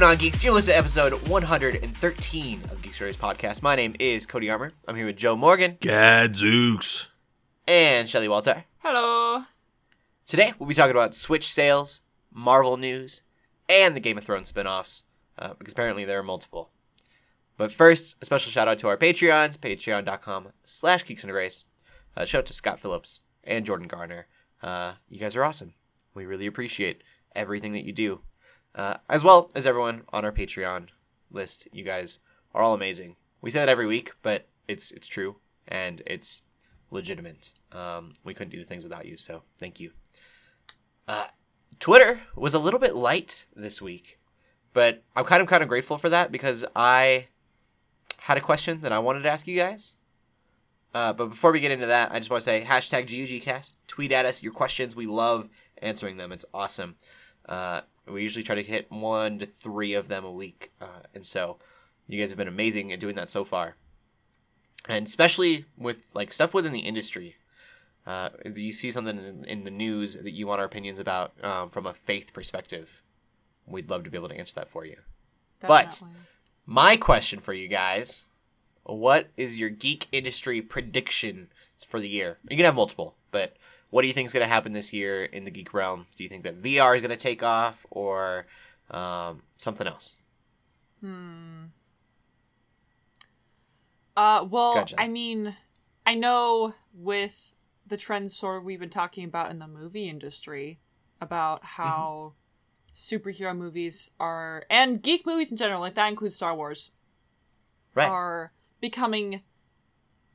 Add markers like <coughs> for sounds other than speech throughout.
going on, geeks? You're listening to episode 113 of Geek Stories Podcast. My name is Cody Armour. I'm here with Joe Morgan Gadzooks. and Shelly Walter. Hello. Today, we'll be talking about Switch sales, Marvel news, and the Game of Thrones spin-offs, uh, because apparently there are multiple. But first, a special shout out to our Patreons, patreon.com slash geeks under grace. Uh, shout out to Scott Phillips and Jordan Garner. Uh, you guys are awesome. We really appreciate everything that you do. Uh, as well as everyone on our Patreon list. You guys are all amazing. We say that every week, but it's it's true and it's legitimate. Um, we couldn't do the things without you, so thank you. Uh, Twitter was a little bit light this week, but I'm kind of kind of grateful for that because I had a question that I wanted to ask you guys. Uh, but before we get into that, I just want to say hashtag GUGcast. Tweet at us your questions. We love answering them. It's awesome. Uh, we usually try to hit one to three of them a week. Uh, and so you guys have been amazing at doing that so far. And especially with like stuff within the industry. Uh, you see something in, in the news that you want our opinions about um, from a faith perspective. We'd love to be able to answer that for you. But- My question for you guys What is your geek industry prediction for the year? You can have multiple, but what do you think is going to happen this year in the geek realm? Do you think that VR is going to take off or um, something else? Hmm. Uh, well, Gotcha. I mean, I know with the trends sort of we've been talking about in the movie industry about how superhero movies are and geek movies in general, like that includes Star Wars, Right. are becoming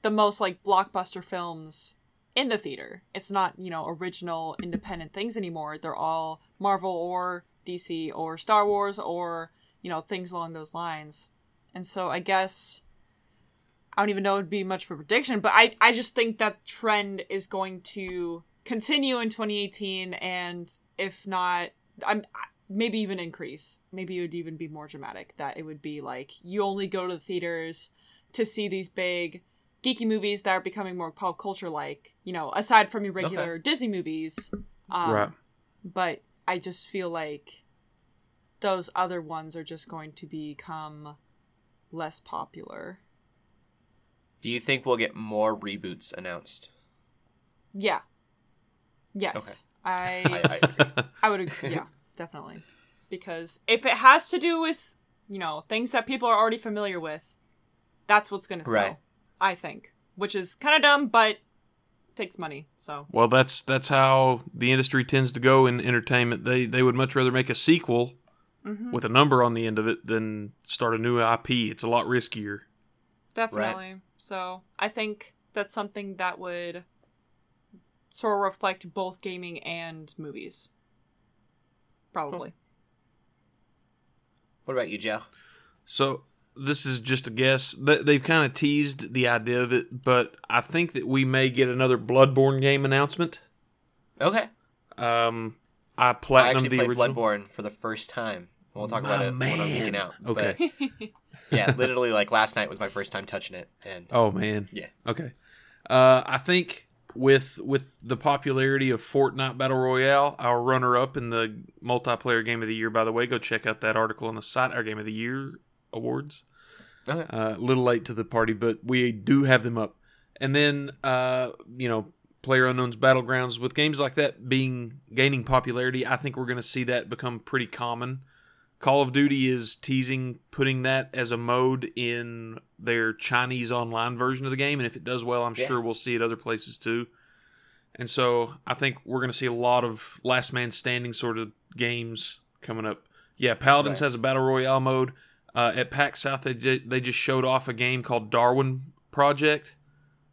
the most like blockbuster films in the theater. It's not, you know, original independent things anymore. They're all Marvel or DC or Star Wars or, you know, things along those lines. And so I guess I don't even know it'd be much of a prediction, but I I just think that trend is going to continue in 2018 and if not I'm maybe even increase. Maybe it would even be more dramatic that it would be like you only go to the theaters to see these big geeky movies that are becoming more pop culture like, you know, aside from your regular Disney movies. Um, Right. But I just feel like those other ones are just going to become less popular. Do you think we'll get more reboots announced? Yeah. Yes. <laughs> I I, I. I would agree. Yeah, definitely. Because if it has to do with, you know, things that people are already familiar with, that's what's going to sell. Right. I think. Which is kind of dumb, but takes money. So, Well, that's that's how the industry tends to go in entertainment. They they would much rather make a sequel mhm, with a number on the end of it than start a new IP. It's a lot riskier. definitely. So, I think that's something that would sort of reflect both gaming and movies. Probably. what about you, Joe? So this is just a guess. They- They've kind of teased the idea of it, but I think that we may get another Bloodborne game announcement. Okay. Um, I I actually the played original. Bloodborne for the first time. We'll talk My about it when I'm man. geeking out. Okay. But <laughs> yeah, literally, like last night was my first time touching it, and Oh man. Yeah. Okay. Uh, I think with with the popularity of Fortnite Battle Royale, our runner up in the multiplayer game of the year. By the way, go check out that article on the site. Our game of the year awards. Okay. Uh, a little late to the party, but we do have them up. And then uh, you know, Player Unknown's Battlegrounds with games like that being gaining popularity, I think we're going to see that become pretty common. Call of Duty is teasing putting that as a mode in their Chinese online version of the game, and if it does well, I'm Yeah. sure we'll see it other places too. And so I think we're going to see a lot of last man standing sort of games coming up. Yeah, Paladins Right. has a battle royale mode. Uh, at PAX South, they ju- they just showed off a game called Darwin Project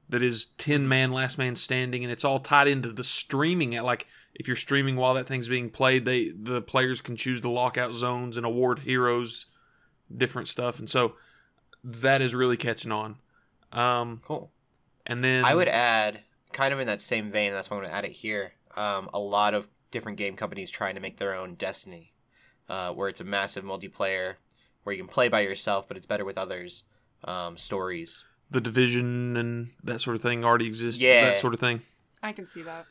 that is ten man last man standing, and it's all tied into the streaming. At like if you're streaming while that thing's being played, they the players can choose to lock out zones and award heroes different stuff, and so that is really catching on. Um, cool. and then I would add, kind of in that same vein, that's why I'm going to add it here. Um, a lot of different game companies trying to make their own Destiny, uh, where it's a massive multiplayer, where you can play by yourself, but it's better with others. Um, stories. the division and that sort of thing already exists. Yeah. that sort of thing. I can see that.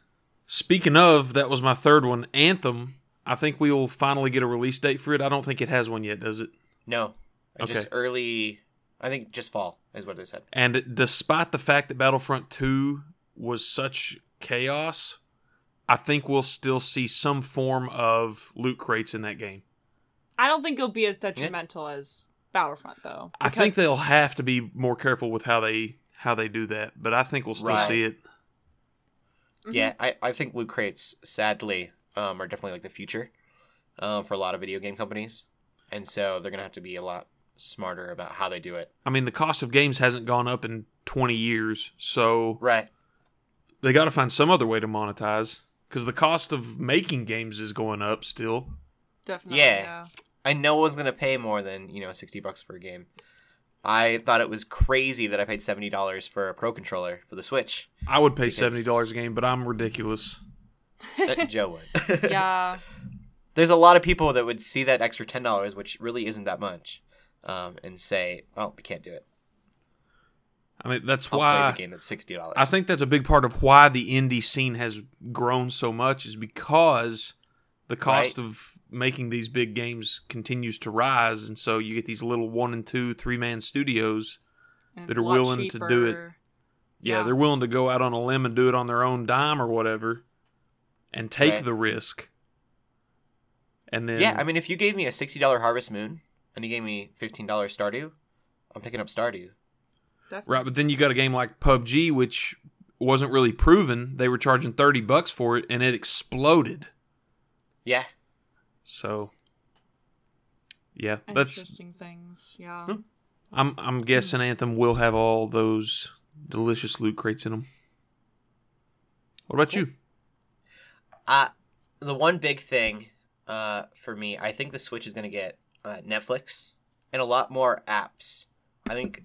Speaking of, that was my third one. Anthem I think we will finally get a release date for it. I don't think it has one yet, does it? No, Okay. just early. I think just fall is what they said. And despite the fact that Battlefront 2 was such chaos, I think we'll still see some form of loot crates in that game. I don't think it'll be as detrimental as Battlefront, though. I think they'll have to be more careful with how they how they do that, but I think we'll still Right. see it. Mhm. Yeah, I, I think loot crates, sadly, um, are definitely like the future um, for a lot of video game companies. And so they're going to have to be a lot smarter about how they do it. I mean, the cost of games hasn't gone up in 20 years, so Right. they got to find some other way to monetize because the cost of making games is going up still. Definitely. Yeah. Yeah. I know one's going to pay more than, you know, 60 bucks for a game. I thought it was crazy that I paid $70 for a Pro controller for the Switch. I would pay seventy dollars a game, but I'm ridiculous. Uh, Joe would. <laughs> <laughs> Yeah. There's a lot of people that would see that extra $10, which really isn't that much, um, and say, oh, we can't do it. I mean, that's I'll play why the game that's $60. I think that's a big part of why the indie scene has grown so much is because the cost Right. of making these big games continues to rise, and so you get these little one and two, three man studios. That are a lot willing to do it. Yeah, Yeah. they're willing to go out on a limb and do it on their own dime or whatever, and take Right. the risk. And then Yeah, I mean, if you gave me a $60 Harvest Moon and you gave me $15 Stardew, I'm picking up Stardew. Definitely. right, but then you got a game like PUBG, which wasn't really proven. They were charging thirty bucks for it, and it exploded. Yeah. So, yeah, that's Interesting things. Yeah. Hmm. I'm I'm guessing Anthem will have all those delicious loot crates in them. What about you? Uh, the one big thing uh, for me, I think the Switch is going to get uh, Netflix and a lot more apps. I think.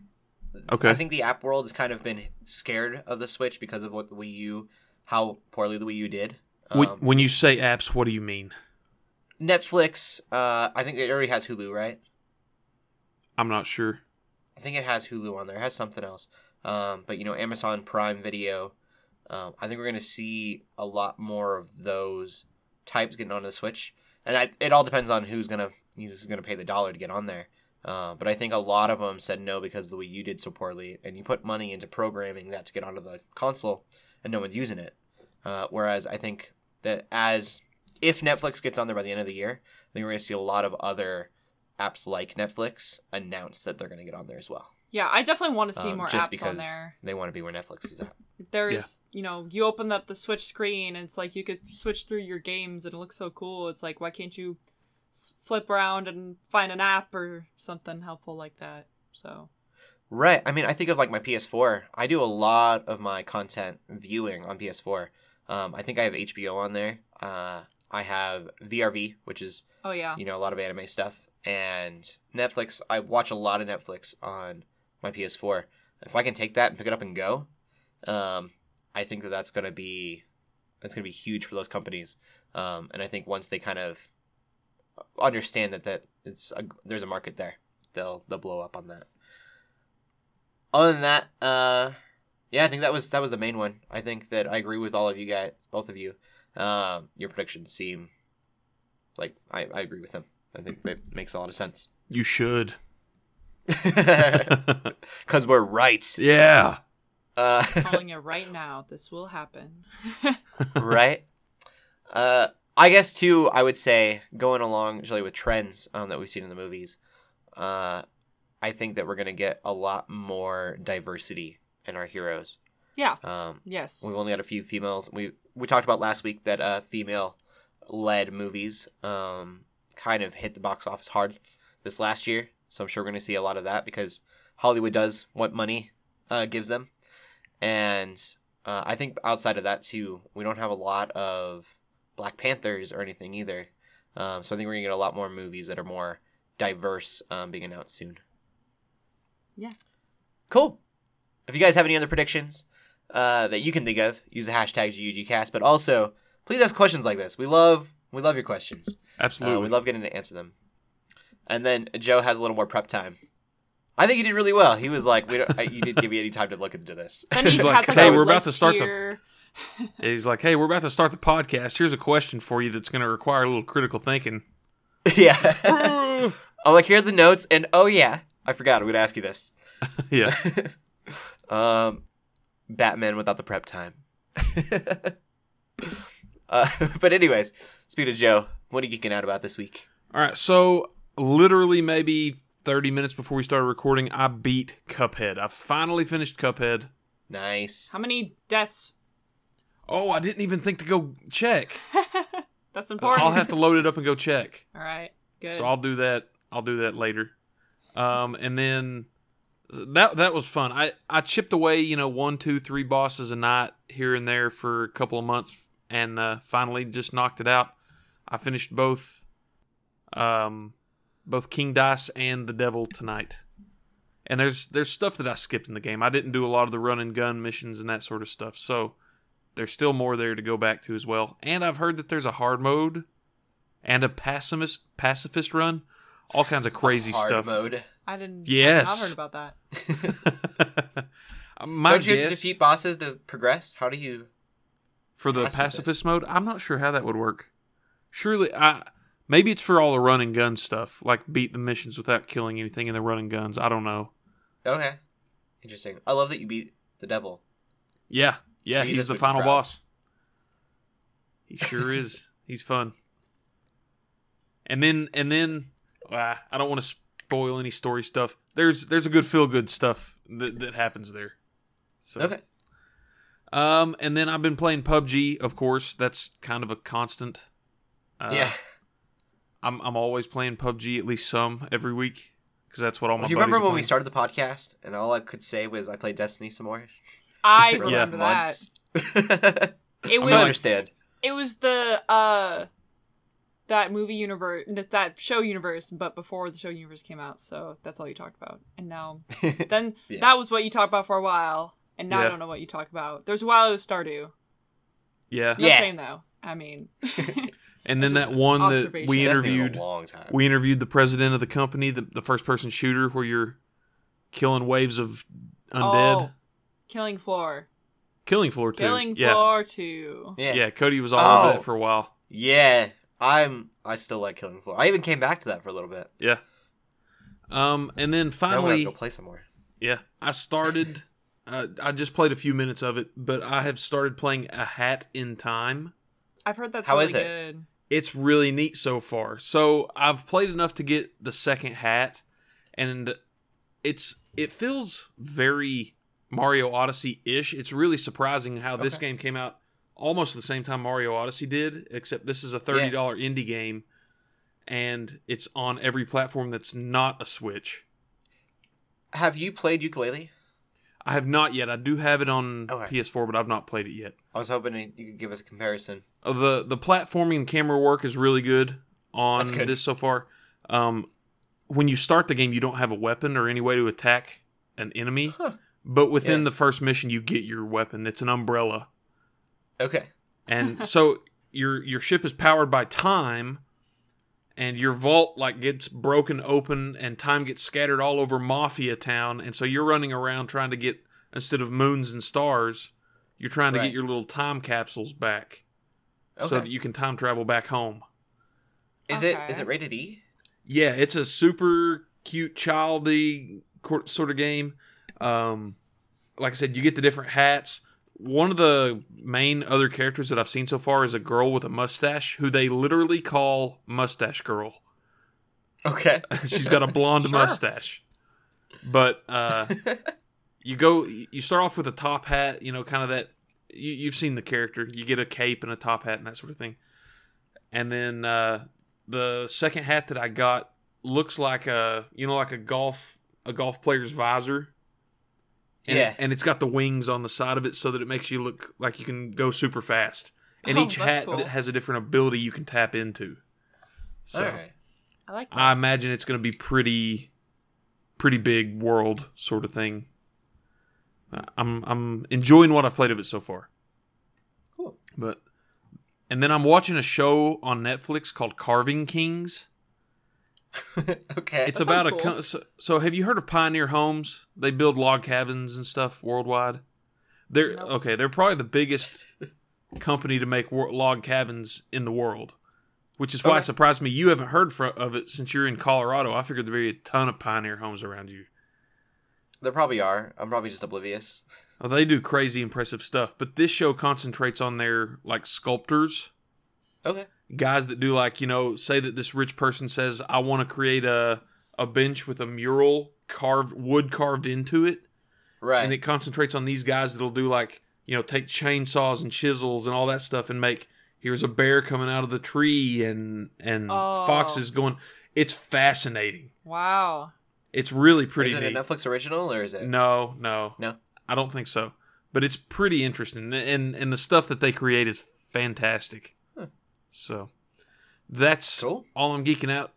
Okay. I think the app world has kind of been scared of the Switch because of what the Wii U, how poorly the Wii U did. when, Um, when you say apps, what do you mean? Netflix, uh, I think it already has Hulu, right? I'm not sure. I think it has Hulu on there. It has something else. Um, but you know, Amazon Prime Video. Um, I think we're gonna see a lot more of those types getting onto the Switch, and I, it all depends on who's gonna who's gonna pay the dollar to get on there. Uh, but I think a lot of them said no because the Wii U did so poorly, and you put money into programming that to get onto the console, and no one's using it. Uh, whereas I think that as if Netflix gets on there by the end of the year, I think we're gonna see a lot of other apps like Netflix announce that they're gonna get on there as well Yeah, I definitely want to see um, more just apps because on there. they want to be where Netflix is at. There's, you know, you open up the Switch screen and it's like you could switch through your games and it looks so cool. It's like, why can't you flip around and find an app or something helpful like that? So, Right. I mean, I think of like my PS4. I do a lot of my content viewing on PS4. Um, I think I have HBO on there. Uh, I have VRV, which is oh yeah, you know a lot of anime stuff, and Netflix. I watch a lot of Netflix on my PS4. If I can take that and pick it up and go, um, I think that that's gonna be that's gonna be huge for those companies. Um, and I think once they kind of understand that that it's a, there's a market there, they'll they'll blow up on that. Other than that, uh, yeah, I think that was that was the main one. I think that I agree with all of you guys, both of you. Um, your predictions seem like I, I agree with them. I think that makes a lot of sense. <laughs> You should. <laughs> Because we're right. yeah. Uh, <laughs> calling it right now. This will happen. right? Uh, I guess, too, I would say, going along usually with trends um, that we've seen in the movies, uh, I think that we're going to get a lot more diversity in our heroes. Yeah. Um, Yes. We've only had a few females. We we talked about last week that uh, female led movies um, kind of hit the box office hard this last year. So I'm sure we're going to see a lot of that because Hollywood does what money uh, gives them, and uh, I think outside of that too, we don't have a lot of Black Panthers or anything either. Um, so I think we're gonna get a lot more movies that are more diverse um, being announced soon. Yeah. Cool. If you guys have any other predictions uh, that you can think of, use the hashtag GUGcast. But also, please ask questions like this. We love we love your questions. Absolutely. Uh, we love getting to answer them. And then Joe has a little more prep time. I think he did really well. He was like, "We don't, I, you didn't give me any time to look into this." <laughs> Then he He's like, like, "Hey, we're about list to start the- here <laughs> He's like, "Hey, we're about to start the podcast. Here's a question for you that's going to require a little critical thinking." <laughs> yeah. I'm like, here are the notes, and oh yeah, I forgot. I'm gonna ask you this. yeah. Um, Batman without the prep time. <laughs> uh, but anyways, speaking of Joe, what are you geeking out about this week? All right. So literally, maybe 30 minutes before we started recording, I beat Cuphead. I finally finished Cuphead. Nice. How many deaths? Oh, I didn't even think to go check. <laughs> That's important. I'll have to load it up and go check. All right. Good. So I'll do that. I'll do that later. Um, and then that that was fun. I I chipped away, you know, one, two, three bosses a night here and there for a couple of months, and uh, finally just knocked it out. I finished both, um, both King Dice and the Devil tonight. And there's there's stuff that I skipped in the game. I didn't do a lot of the run and gun missions and that sort of stuff. So there's still more there to go back to as well. And I've heard that there's a hard mode and a pacifist pacifist run, all kinds of crazy Hard stuff. mode. I didn't. Yes. I've heard about that. <laughs> My Don't you have to defeat bosses to progress? How do you? for the pacifist? pacifist mode, I'm not sure how that would work. Surely, I maybe it's for all the run and gun stuff, like beat the missions without killing anything in the run and guns. I don't know. Okay. Interesting. I love that you beat the devil. Yeah, yeah, Jesus he's the final boss. He sure is. <laughs> He's fun. And then and then ah, I don't want to spoil any story stuff. There's there's a good feel good stuff that that happens there. So Okay. um and then I've been playing PUBG, of course. That's kind of a constant. Uh, yeah. I'm I'm always playing PUBG at least some every week because that's what all my. Do you remember are when we started the podcast and all I could say was I played Destiny some more? I <laughs> For, like, remember that. <laughs> It was. I understand. It was the uh, that movie universe, that show universe, but before the show universe came out. So that's all you talked about. And now, <laughs> then Yeah. that was what you talked about for a while, and now I don't know what you talk about. There's a while it was Stardew. Yeah, No Yeah. shame though. I mean, <laughs> and then that one that we interviewed. a long time. We interviewed the president of the company, the, the first person shooter, where you're killing waves of undead. Oh, Killing Floor, Killing Floor 2. Killing yeah. Floor two. yeah. Yeah, Cody was all Oh. over that for a while. Yeah. I'm. I still like Killing Floor. I even came back to that for a little bit. Yeah. Um, and then Now I'm gonna finally, go play some more. yeah, I started. <laughs> Uh, I just played a few minutes of it, but I have started playing A Hat in Time. I've heard that's How really is it? good. It's really neat so far. So I've played enough to get the second hat, and it's it feels very Mario Odyssey ish. It's really surprising how this Okay. game came out almost the same time Mario Odyssey did, except this is a thirty dollar indie game, and it's on every platform that's not a Switch. Have you played Yooka-Laylee? I have not yet. I do have it on Okay. PS4, but I've not played it yet. I was hoping you could give us a comparison. Uh, the the platforming and camera work is really good on good. this so far. Um, when you start the game, you don't have a weapon or any way to attack an enemy, Huh. but within Yeah. the first mission, you get your weapon. It's an umbrella, Okay. and so your your ship is powered by time, and your vault like gets broken open, and time gets scattered all over Mafia Town, and so you're running around trying to get instead of moons and stars, you're trying to Right. get your little time capsules back Okay. so that you can time travel back home. is it Okay. is it rated E? Yeah, it's a super cute, childy sort of game. Um, like I said, you get the different hats. One of the main other characters that I've seen so far is a girl with a mustache, who they literally call Mustache Girl. Okay. <laughs> She's got a blonde Sure. mustache. But uh, <laughs> you go, you start off with a top hat, you know, kind of that. You, you've seen the character. You get a cape and a top hat and that sort of thing. And then uh, the second hat that I got looks like a, you know, like a golf a golf player's visor. And Yeah. It, and it's got the wings on the side of it so that it makes you look like you can go super fast. And Oh, each hat cool. has a different ability you can tap into. So. All right. I like that. I imagine it's going to be pretty, pretty big world sort of thing. I'm I'm enjoying what I've played of it so far. Cool. But and then I'm watching a show on Netflix called Carver Kings. <laughs> okay. It's about a co- cool. so, so have you heard of Pioneer Homes? They build log cabins and stuff worldwide. They're Nope. okay. They're probably the biggest <laughs> company to make wor- log cabins in the world, which is why Okay. it surprised me you haven't heard fro- of it since you're in Colorado. I figured there'd be a ton of pioneer homes around you. There probably are. I'm probably just oblivious. Oh, they do crazy impressive stuff, but this show concentrates on their like sculptors, Okay. Guys that do like you know, say that this rich person says, "I want to create a a bench with a mural carved wood carved into it." Right. and it concentrates on these guys that'll do like you know take chainsaws and chisels and all that stuff and make here's a bear coming out of the tree and and Oh. foxes going it's fascinating Wow. it's really pretty is it neat a Netflix original or is it? no no No. i don't think so but it's pretty interesting and and the stuff that they create is fantastic Huh. So that's Cool. all i'm geeking out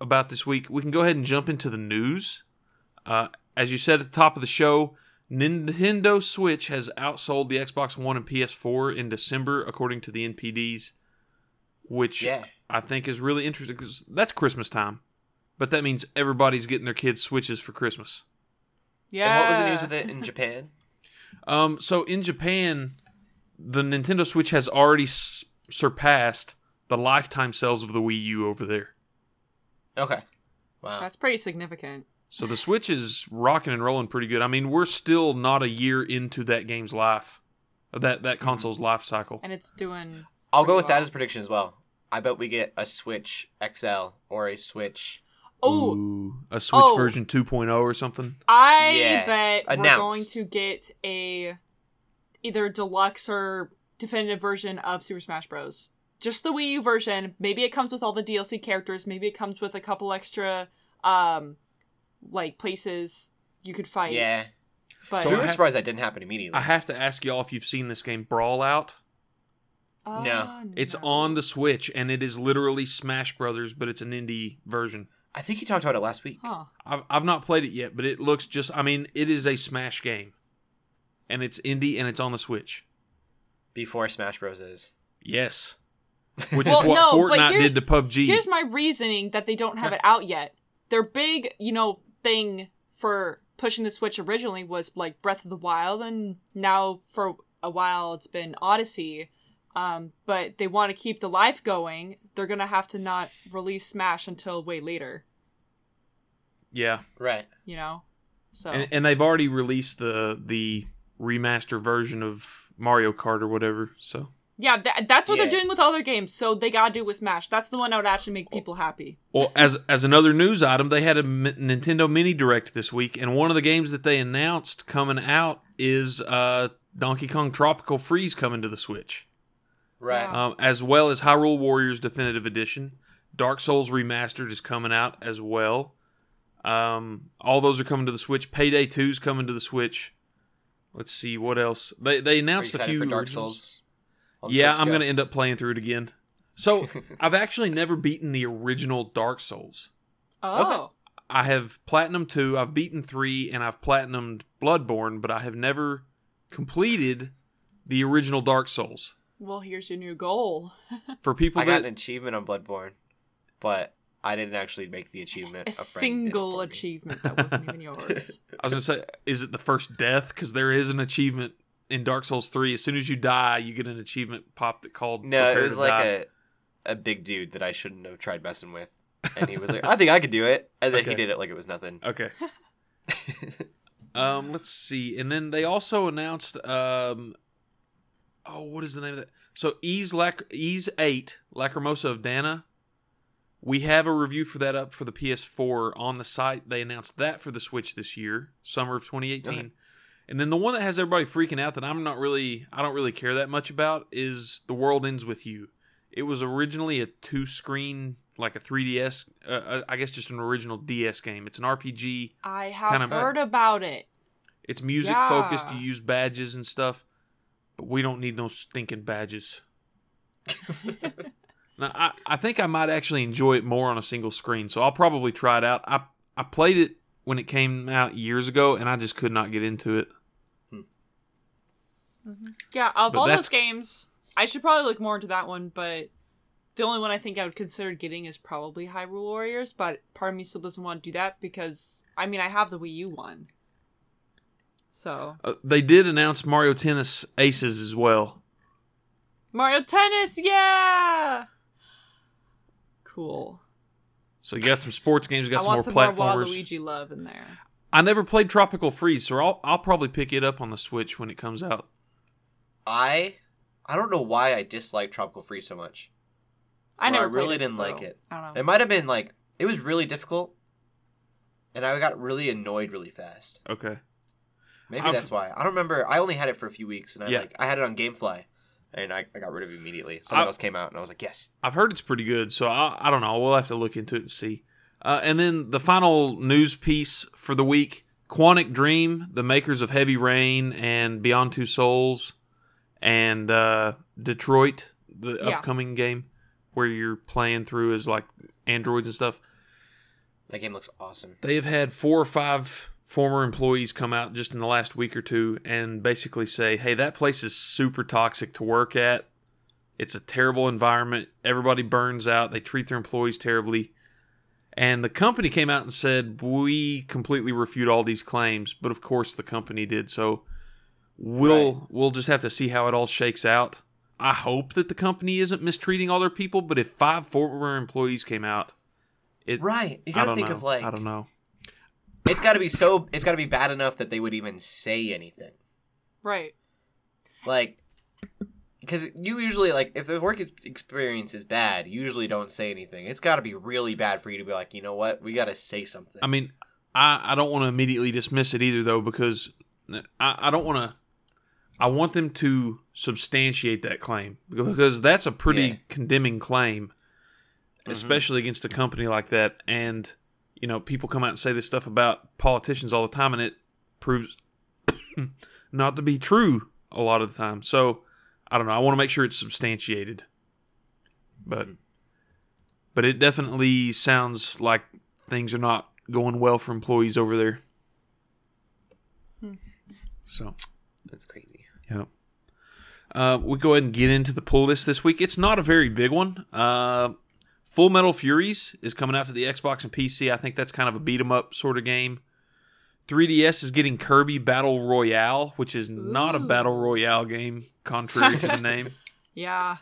about this week we can go ahead and jump into the news uh, as you said at the top of the show Nintendo Switch has outsold the Xbox One and PS4 in December, according to the NPDs, which Yeah. I think is really interesting because that's Christmas time. But that means everybody's getting their kids Switches for Christmas. Yeah. And what was the news with it in Japan? <laughs> Um, so in Japan, the Nintendo Switch has already s- surpassed the lifetime sales of the Wii U over there. Okay. Wow. That's pretty significant. So the Switch is rocking and rolling pretty good. I mean, we're still not a year into that game's life, uh, that that mm-hmm. console's life cycle. And it's doing. I'll go pretty with that as a prediction as well. I bet we get a Switch XL or a Switch. Oh, Ooh, a Switch Oh. version 2.0 or something. I Yeah. bet we're going to get a either deluxe or definitive version of Super Smash Bros. Just the Wii U version. Maybe it comes with all the DLC characters. Maybe it comes with a couple extra, um, like places you could fight. Yeah. but So I we were ha- surprised that didn't happen immediately. I have to ask y'all if you've seen this game Brawlout. Uh, No. It's no. on the Switch and it is literally Smash Brothers, but it's an indie version. I think you talked about it last week. Huh. I've, I've not played it yet, but it looks just. I mean, it is a Smash game, and it's indie and it's on the Switch. Before Smash Bros. is. Yes, <laughs> which Well, is what no, but Fortnite did to PUBG. Here's my reasoning that they don't have it out yet. Their big, you know, thing for pushing the Switch originally was like Breath of the Wild, and now for a while it's been Odyssey. Um, but they want to keep the life going. They're gonna have to not release Smash until way later. yeah, Right. You know, so and, and they've already released the the remaster version of Mario Kart or whatever. So yeah, tha- that's what Yeah. they're doing with other games. So they gotta do it with Smash. That's the one that would actually make people happy. Well, as as another news item, they had a M- Nintendo Mini Direct this week, and one of the games that they announced coming out is uh, Donkey Kong Tropical Freeze coming to the Switch, Right. Wow. um, as well as Hyrule Warriors Definitive Edition. Dark Souls Remastered is coming out as well. Um, all those are coming to the Switch. Payday 2 is coming to the Switch. Let's see what else they they Are you announced a few for Dark. Souls? Yeah, Switch, I'm Joe? gonna end up playing through it again. So <laughs> I've actually never beaten the original Dark Souls. Oh, I have platinum two, I've beaten three, and I've platinumed Bloodborne, but I have never completed the original Dark Souls. well, here's your new goal: <laughs> For people I got an achievement on Bloodborne, but I didn't actually make the achievement. a friend did it single achievement that wasn't even yours. <laughs> I was gonna say, is it the first death? Because there is an achievement in Dark Souls three. As soon as you die, you get an achievement pop that called. No, it was to like Die. a a big dude that I shouldn't have tried messing with, and he was like, "I think I could do it," and then he did it like it was nothing. <laughs> Okay. <laughs> Um, let's see, and then they also announced, um, oh, what is the name of that? So Ys Lac Ys Eight Lacrimosa of Dana. We have a review for that up for the PS4 on the site. They announced that for the Switch this year, summer of 2018. Okay. And then the one that has everybody freaking out that I'm not really, I don't really care that much about is The World Ends with You. It was originally a two screen, like a 3DS, uh, uh, I guess just an original DS game. It's an RPG. I have Kind of- heard about it. It's music Yeah. focused. You use badges and stuff, but we don't need no stinking badges. <laughs> <laughs> now, I, I think I might actually enjoy it more on a single screen, so I'll probably try it out. I I played it when it came out years ago, and I just could not get into it. Yeah, of But all that's- those games, I should probably look more into that one, but the only one I think I would consider getting is probably Hyrule Warriors, but part of me still doesn't want to do that because I mean I have the Wii U one. So Uh, they did announce Mario Tennis Aces as well. Mario Tennis, yeah. Cool. So you got some sports games, you got I some want more some more platformers. Waluigi love in there. I never played Tropical Freeze, so I'll I'll probably pick it up on the Switch when it comes out. I I don't know why I dislike Tropical Freeze so much. I Well, I never played really it, didn't so like it. I don't know. It might have been like it was really difficult, and I got really annoyed really fast. Okay. Maybe I've- that's why. I don't remember. I only had it for a few weeks, and I Yeah. like I had it on GameFly, and I, I got rid of it immediately. Something I- else came out, and I was like, yes. I've heard it's pretty good, so I, I don't know. We'll have to look into it and see. Uh, and then the final news piece for the week Quantic Dream, the makers of Heavy Rain and Beyond Two Souls, and uh, Detroit, the Yeah. upcoming game where you're playing through as like androids and stuff. That game looks awesome. They have had four or five former employees come out just in the last week or two and basically say, hey, that place is super toxic to work at. It's a terrible environment. Everybody burns out. They treat their employees terribly. And the company came out and said, we completely refute all these claims. But of course, the company did. So we'll Right. we'll just have to see how it all shakes out. I hope that the company isn't mistreating all their people. But if five former employees came out, it Right. You gotta think know. of like I don't know. It's got to be so. It's got to be bad enough that they would even say anything. right. Like, because you usually like if the work experience is bad, you usually don't say anything. It's got to be really bad for you to be like, you know what, we got to say something. I mean, I, I don't want to immediately dismiss it either, though, because I, I don't want to. I want them to substantiate that claim because that's a pretty Yeah. condemning claim, Mhm. especially against a company like that. And you know, people come out and say this stuff about politicians all the time, and it proves <coughs> not to be true a lot of the time. So I don't know. I want to make sure it's substantiated, but but it definitely sounds like things are not going well for employees over there. Hmm. So That's crazy. yeah. Uh, we go ahead and get into the pull list this week. It's not a very big one. Uh, Full Metal Furies is coming out to the Xbox and PC. I think that's kind of a beat 'em up sort of game. 3DS is getting Kirby Battle Royale, which is not a battle royale game, contrary to the <laughs> name. Yeah.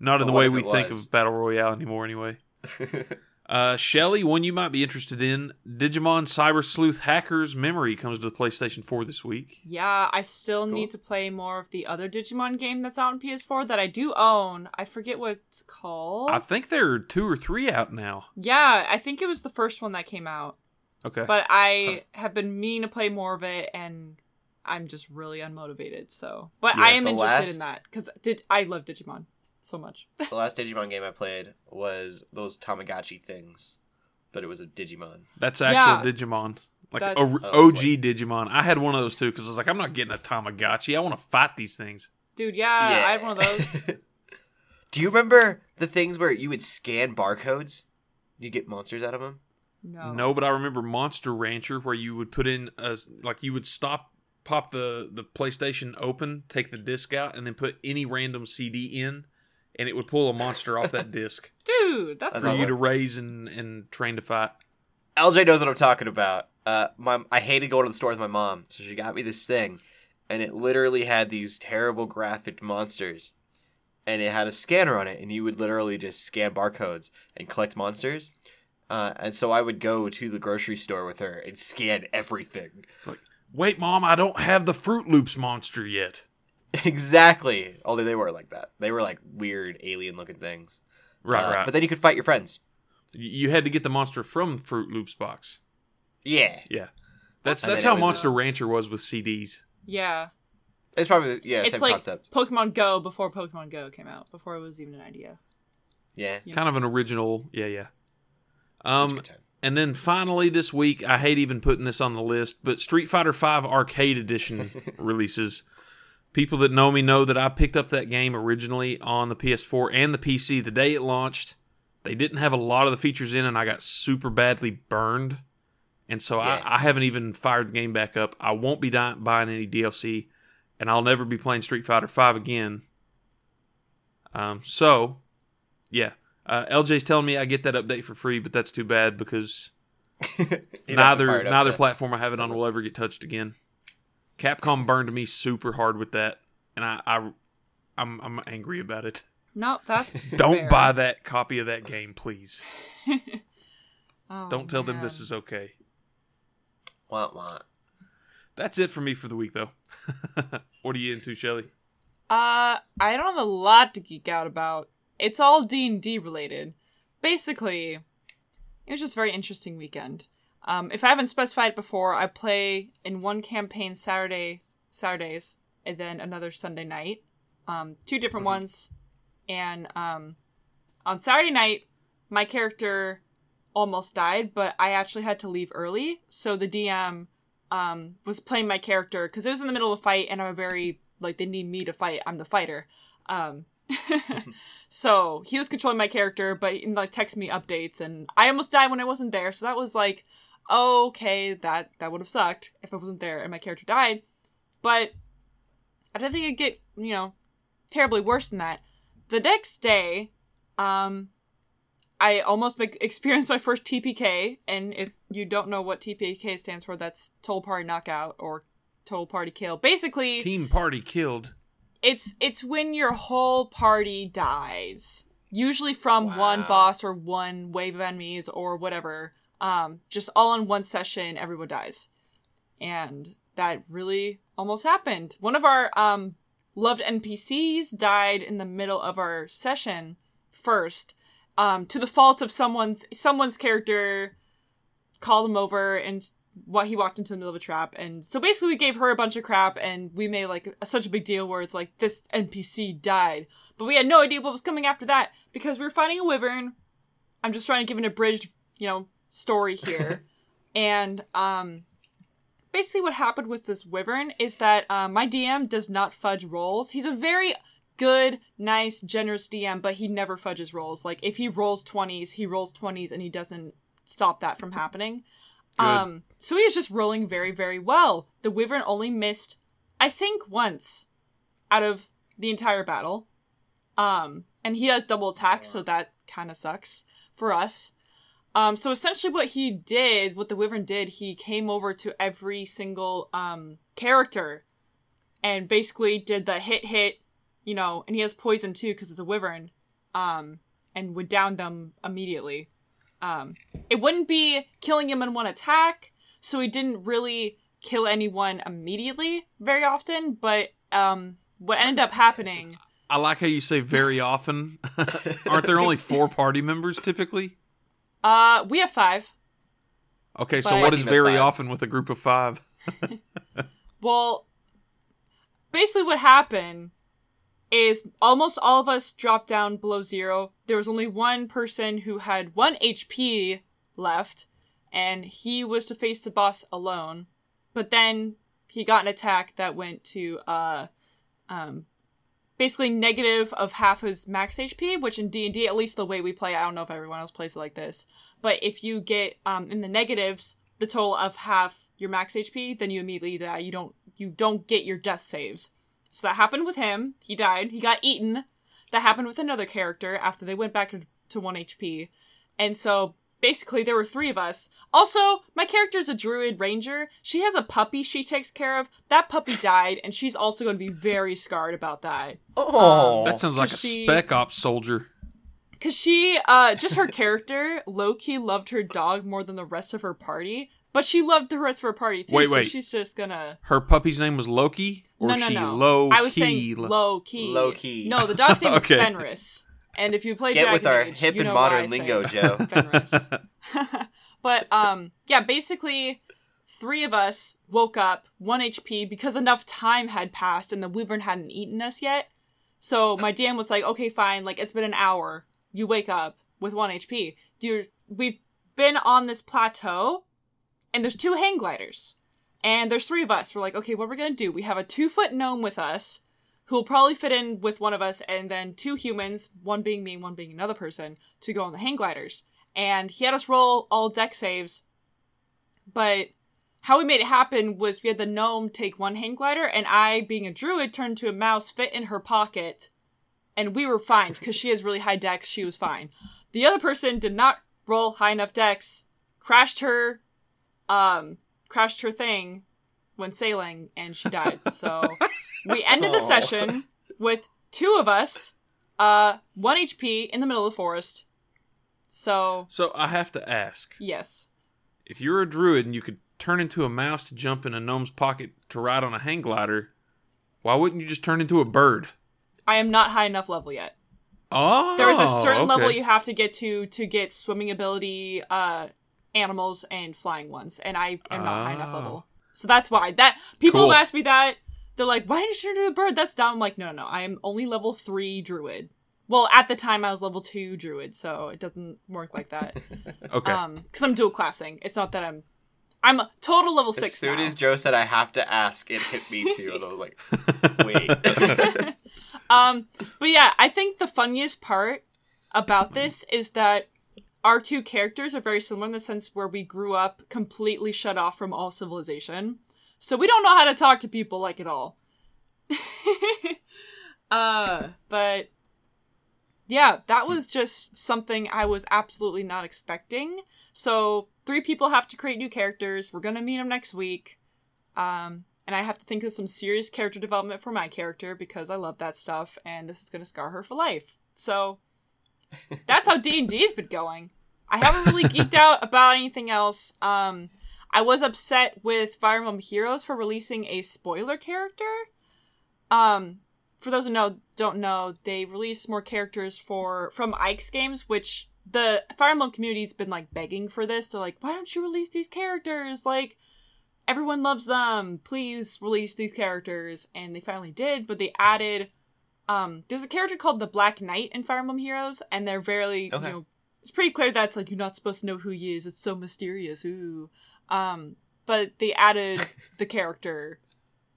Not in But the way we think was? of battle royale anymore, anyway. <laughs> Uh, Shelly, one you might be interested in, Digimon Cyber Sleuth Hacker's Memory comes to the PlayStation 4 this week. Yeah, I still Cool. need to play more of the other Digimon game that's out on PS4 that I do own. I forget what it's called. I think there are two or three out now. yeah, I think it was the first one that came out. Okay. But I have been meaning to play more of it and I'm just really unmotivated. So, but Yeah, I am interested last- in that cuz did I love Digimon so much. <laughs> the last Digimon game I played was those Tamagotchi things, but it was a Digimon. That's actual Yeah. Digimon. Like a, That's- Oh, OG Digimon. I had one of those too because I was like, I'm not getting a Tamagotchi. I want to fight these things. Dude, yeah, yeah, I had one of those. <laughs> Do you remember the things where you would scan barcodes? You get monsters out of them. No. No, but I remember Monster Rancher where you would put in a like you would stop pop the the PlayStation open, take the disc out, and then put any random CD in, and it would pull a monster off that disc <laughs> Dude, that's That's for cool. you to raise and and train to fight. LJ knows what I'm talking about. Uh, my I hated going to the store with my mom, so she got me this thing, and it literally had these terrible graphic monsters, and it had a scanner on it, and you would literally just scan barcodes and collect monsters. Uh, and so I would go to the grocery store with her and scan everything. Wait, mom, I don't have the Froot Loops monster yet. Exactly. Although they were like that. They were like weird alien looking things. Right, Uh, right. But then you could fight your friends. You had to get the monster from Froot Loops box. Yeah. Yeah, that's And that's how Monster this- Rancher was with CDs. Yeah. It's probably yeah, it's same like concept. Pokemon Go before Pokemon Go came out, before it was even an idea. Yeah. Yeah. Kind of an original. Yeah, yeah. Um. And then finally this week, I hate even putting this on the list, but Street Fighter V Arcade Edition <laughs> releases. People that know me know that I picked up that game originally on the PS4 and the PC the day it launched. They didn't have a lot of the features in, and I got super badly burned. And so Yeah. I, I haven't even fired the game back up. I won't be di- buying any DLC, and I'll never be playing Street Fighter V again. Um, so, yeah. Uh, LJ's telling me I get that update for free, but that's too bad because You'd have to fire neither neither platform I have it on will ever get touched again. Capcom burned me super hard with that, and I, I I'm I'm angry about it. No, that's <laughs> Don't fair. buy that copy of that game, please. <laughs> Oh, Don't tell them this is okay. Want want. That's it for me for the week, though. <laughs> what are you into, Shelly? Uh, I don't have a lot to geek out about. It's all D and D related. Basically, it was just a very interesting weekend. Um, if I haven't specified before, I play in one campaign Saturday Saturdays and then another Sunday night. Um, two different ones. And um, on Saturday night, my character almost died, but I actually had to leave early. So the DM um, was playing my character because it was in the middle of a fight, and I'm a very like they need me to fight. I'm the fighter. Um, <laughs> so he was controlling my character, but he, like text me updates, and I almost died when I wasn't there. So that was like, okay, that that would have sucked if I wasn't there and my character died. But I didn't think it'd get you know terribly worse than that. The next day, um, I almost <laughs> experienced my first TPK, and if you don't know what TPK stands for, that's Total Party Knockout or Total Party Kill. Basically, Team Party killed. it's it's when your whole party dies usually from one boss or one wave of enemies or whatever um just all in one session everyone dies. And that really almost happened. One of our um loved npcs died in the middle of our session first um to the fault of someone's someone's character called him over and what he walked into the middle of a trap. And so basically we gave her a bunch of crap and we made like such a big deal where it's like this npc died. But we had no idea what was coming after that because we were fighting a wyvern. I'm just trying to give an abridged you know story here <laughs> and um basically what happened with this wyvern is that um, my dm does not fudge rolls he's a very good nice generous dm but he never fudges rolls like if he rolls 20s he rolls 20s and he doesn't stop that from happening Good. um, so he is just rolling very, very well. The Wyvern only missed, I think, once out of the entire battle. Um, and he has double attack, so that kind of sucks for us. Um, so essentially, what he did, what the Wyvern did, he came over to every single um character, and basically did the hit hit, you know, and he has poison too because it's a Wyvern, um, and would down them immediately. Um, it wouldn't be killing him in one attack, so he didn't really kill anyone immediately very often. But um, what ended up happening, I like how you say very often. <laughs> Aren't there only four party members typically? Uh, we have five. Okay, so But- what My is team has very five. often with a group of five? <laughs> Well, basically, what happened is almost all of us dropped down below zero. There was only one person who had one HP left, and he was to face the boss alone. But then he got an attack that went to uh, um, basically negative of half his max HP, which in D and D, at least the way we play, I don't know if everyone else plays it like this, but if you get um in the negatives the total of half your max HP, then you immediately die. You don't you don't get your death saves. So that happened with him. He died. He got eaten. That happened with another character after they went back to 1 HP. And so basically there were three of us. Also, my character is a druid ranger. She has a puppy she takes care of. That puppy died, and she's also going to be very scarred about that. Oh, That sounds like a she- spec ops soldier. Cause she, uh, just her character, Loki loved her dog more than the rest of her party, but she loved the rest of her party too. Wait, so wait. she's just gonna. Her puppy's name was Loki, or no, no, she no. low I was key? saying low key. Low key. No, the dog's name <laughs> Okay. is Fenris. And if you play Get Dragon with our Age, hip you and know why modern lingo, Joe. <laughs> <laughs> But um, yeah, basically, three of us woke up one HP because enough time had passed and the wyvern hadn't eaten us yet. So my DM was like, "Okay, fine. Like it's been an hour. You wake up with one HP. Dude, we've been on this plateau, and there's two hang gliders, and there's three of us. We're like, okay, what we're gonna do? We have a two foot gnome with us." Who will probably fit in with one of us, and then two humans, one being me, one being another person, to go on the hang gliders and he had us roll all Dex saves. But how we made it happen was we had the gnome take one hang glider, and I, being a druid, turned to a mouse, fit in her pocket, and we were fine because she has really high Dex. She was fine. The other person did not roll high enough Dex, crashed her, um, crashed her thing, went sailing and she died. <laughs> So we ended the Aw. session with two of us, uh, one HP in the middle of the forest. So So I have to ask yes, if you're a druid and you could turn into a mouse to jump in a gnome's pocket to ride on a hang glider, why wouldn't you just turn into a bird? I am not high enough level yet. Oh, There is a certain okay. level you have to get to to get swimming ability, uh, animals and flying ones, and I am not high enough Ah. level. So that's why that people Cool. have asked me that. They're like, "Why didn't you do a bird?" That's dumb. I'm like, no, no, no. I am only level three druid. Well, at the time I was level two druid, so it doesn't work like that. <laughs> Okay. Um, because I'm dual classing. It's not that I'm, I'm a total level As six soon now. as Joe said I have to ask, it hit me too. And I was like, wait. <laughs> Um, but yeah, I think the funniest part about this is that our two characters are very similar in the sense where we grew up completely shut off from all civilization. So we don't know how to talk to people like at all. <laughs> uh, but yeah, that was just something I was absolutely not expecting. So three people have to create new characters. We're gonna meet them next week. Um, and I have to think of some serious character development for my character because I love that stuff, and this is gonna scar her for life. So that's how D and D's been going. I haven't really geeked out about anything else. Um, I was upset with Fire Emblem Heroes for releasing a spoiler character. Um, for those who know don't know, they released more characters for from Ike's games, which the Fire Emblem community's been like begging for this. They're like, why don't you release these characters? Like, everyone loves them. Please release these characters. And they finally did, but they added um there's a character called the Black Knight in Fire Emblem Heroes, and they're very Okay. you know it's pretty clear that it's like you're not supposed to know who he is. It's so mysterious. Ooh. Um but they added <laughs> the character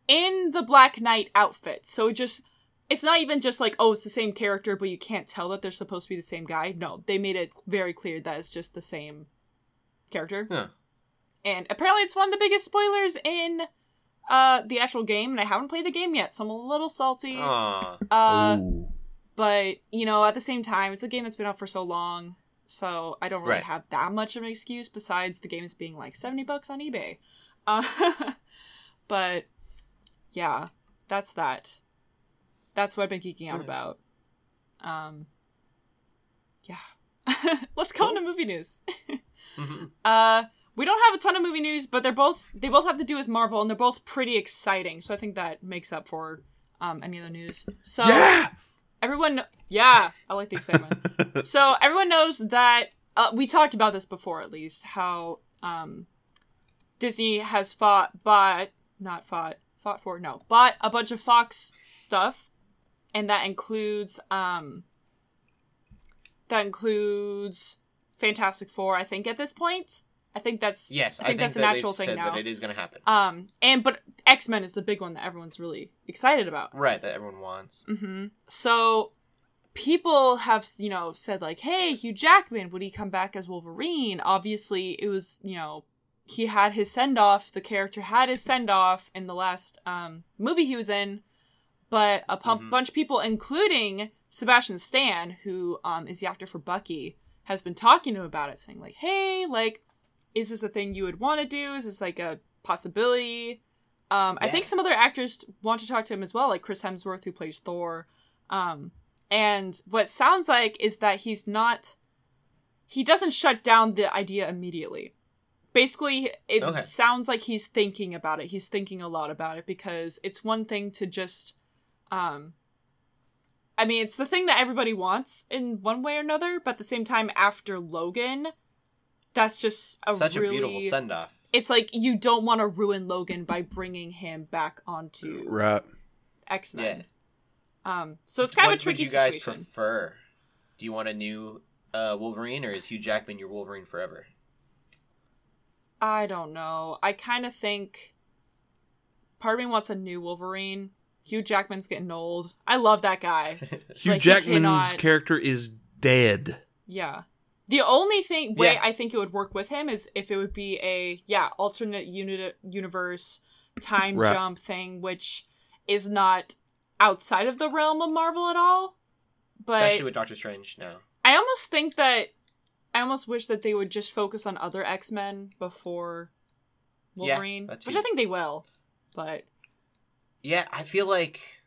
in the Black Knight outfit. So it just it's not even just like, oh, it's the same character, but you can't tell that they're supposed to be the same guy. No, they made it very clear that it's just the same character. Yeah. And apparently it's one of the biggest spoilers in uh the actual game, and I haven't played the game yet, so I'm a little salty. Aw. Uh Ooh. but you know, at the same time, it's a game that's been out for so long, so I don't really Right. have that much of an excuse besides the game's being like 70 bucks on eBay. Uh <laughs> but yeah, that's that. That's what I've been geeking out Okay. about. Um yeah. <laughs> Let's go into movie news. <laughs> Mhm. Uh, we don't have a ton of movie news, but they're both they both have to do with Marvel, and they're both pretty exciting. So I think that makes up for um any other news. So yeah. everyone, yeah, I like the excitement. <laughs> so everyone knows that uh, we talked about this before, at least how um Disney has fought, but not fought, fought for, no, bought a bunch of Fox stuff, and that includes um that includes Fantastic Four. I think at this point, I think that's Yes, I think, that's a natural thing said now. that it is going to happen. Um, and but X Men is the big one that everyone's really excited about. right, that everyone wants. hmm So people have, you know, said like, "Hey, Hugh Jackman, would he come back as Wolverine?" Obviously, it was, you know, he had his send off. The character had his send off in the last um, movie he was in, but a Mhm. bunch of people, including Sebastian Stan, who um, is the actor for Bucky, has been talking to him about it, saying like, "Hey, like, is this a thing you would want to do? Is this like a possibility?" Um, I think some other actors want to talk to him as well, like Chris Hemsworth, who plays Thor. Um, and what sounds like is that he's not, he doesn't shut down the idea immediately. Basically, it Okay. sounds like he's thinking about it. He's thinking a lot about it because it's one thing to just, um, I mean, it's the thing that everybody wants in one way or another, but at the same time, after Logan, that's just a Such really, a beautiful send off. it's like you don't want to ruin Logan by bringing him back onto Right. X Men. Yeah. Um, so it's kind what of a tricky would you guys situation. prefer? Do you want a new uh, Wolverine, or is Hugh Jackman your Wolverine forever? I don't know. I kind of think part of me wants a new Wolverine. Hugh Jackman's getting old. I love that guy. <laughs> Hugh Like, Jackman's cannot- character is dead. Yeah. The only thing way Yeah. I think it would work with him is if it would be a yeah alternate unit universe time Right. jump thing, which is not outside of the realm of Marvel at all. But Especially with Doctor Strange now. I almost think that I almost wish that they would just focus on other X Men before Wolverine, that which. I think they will. but Yeah, I feel like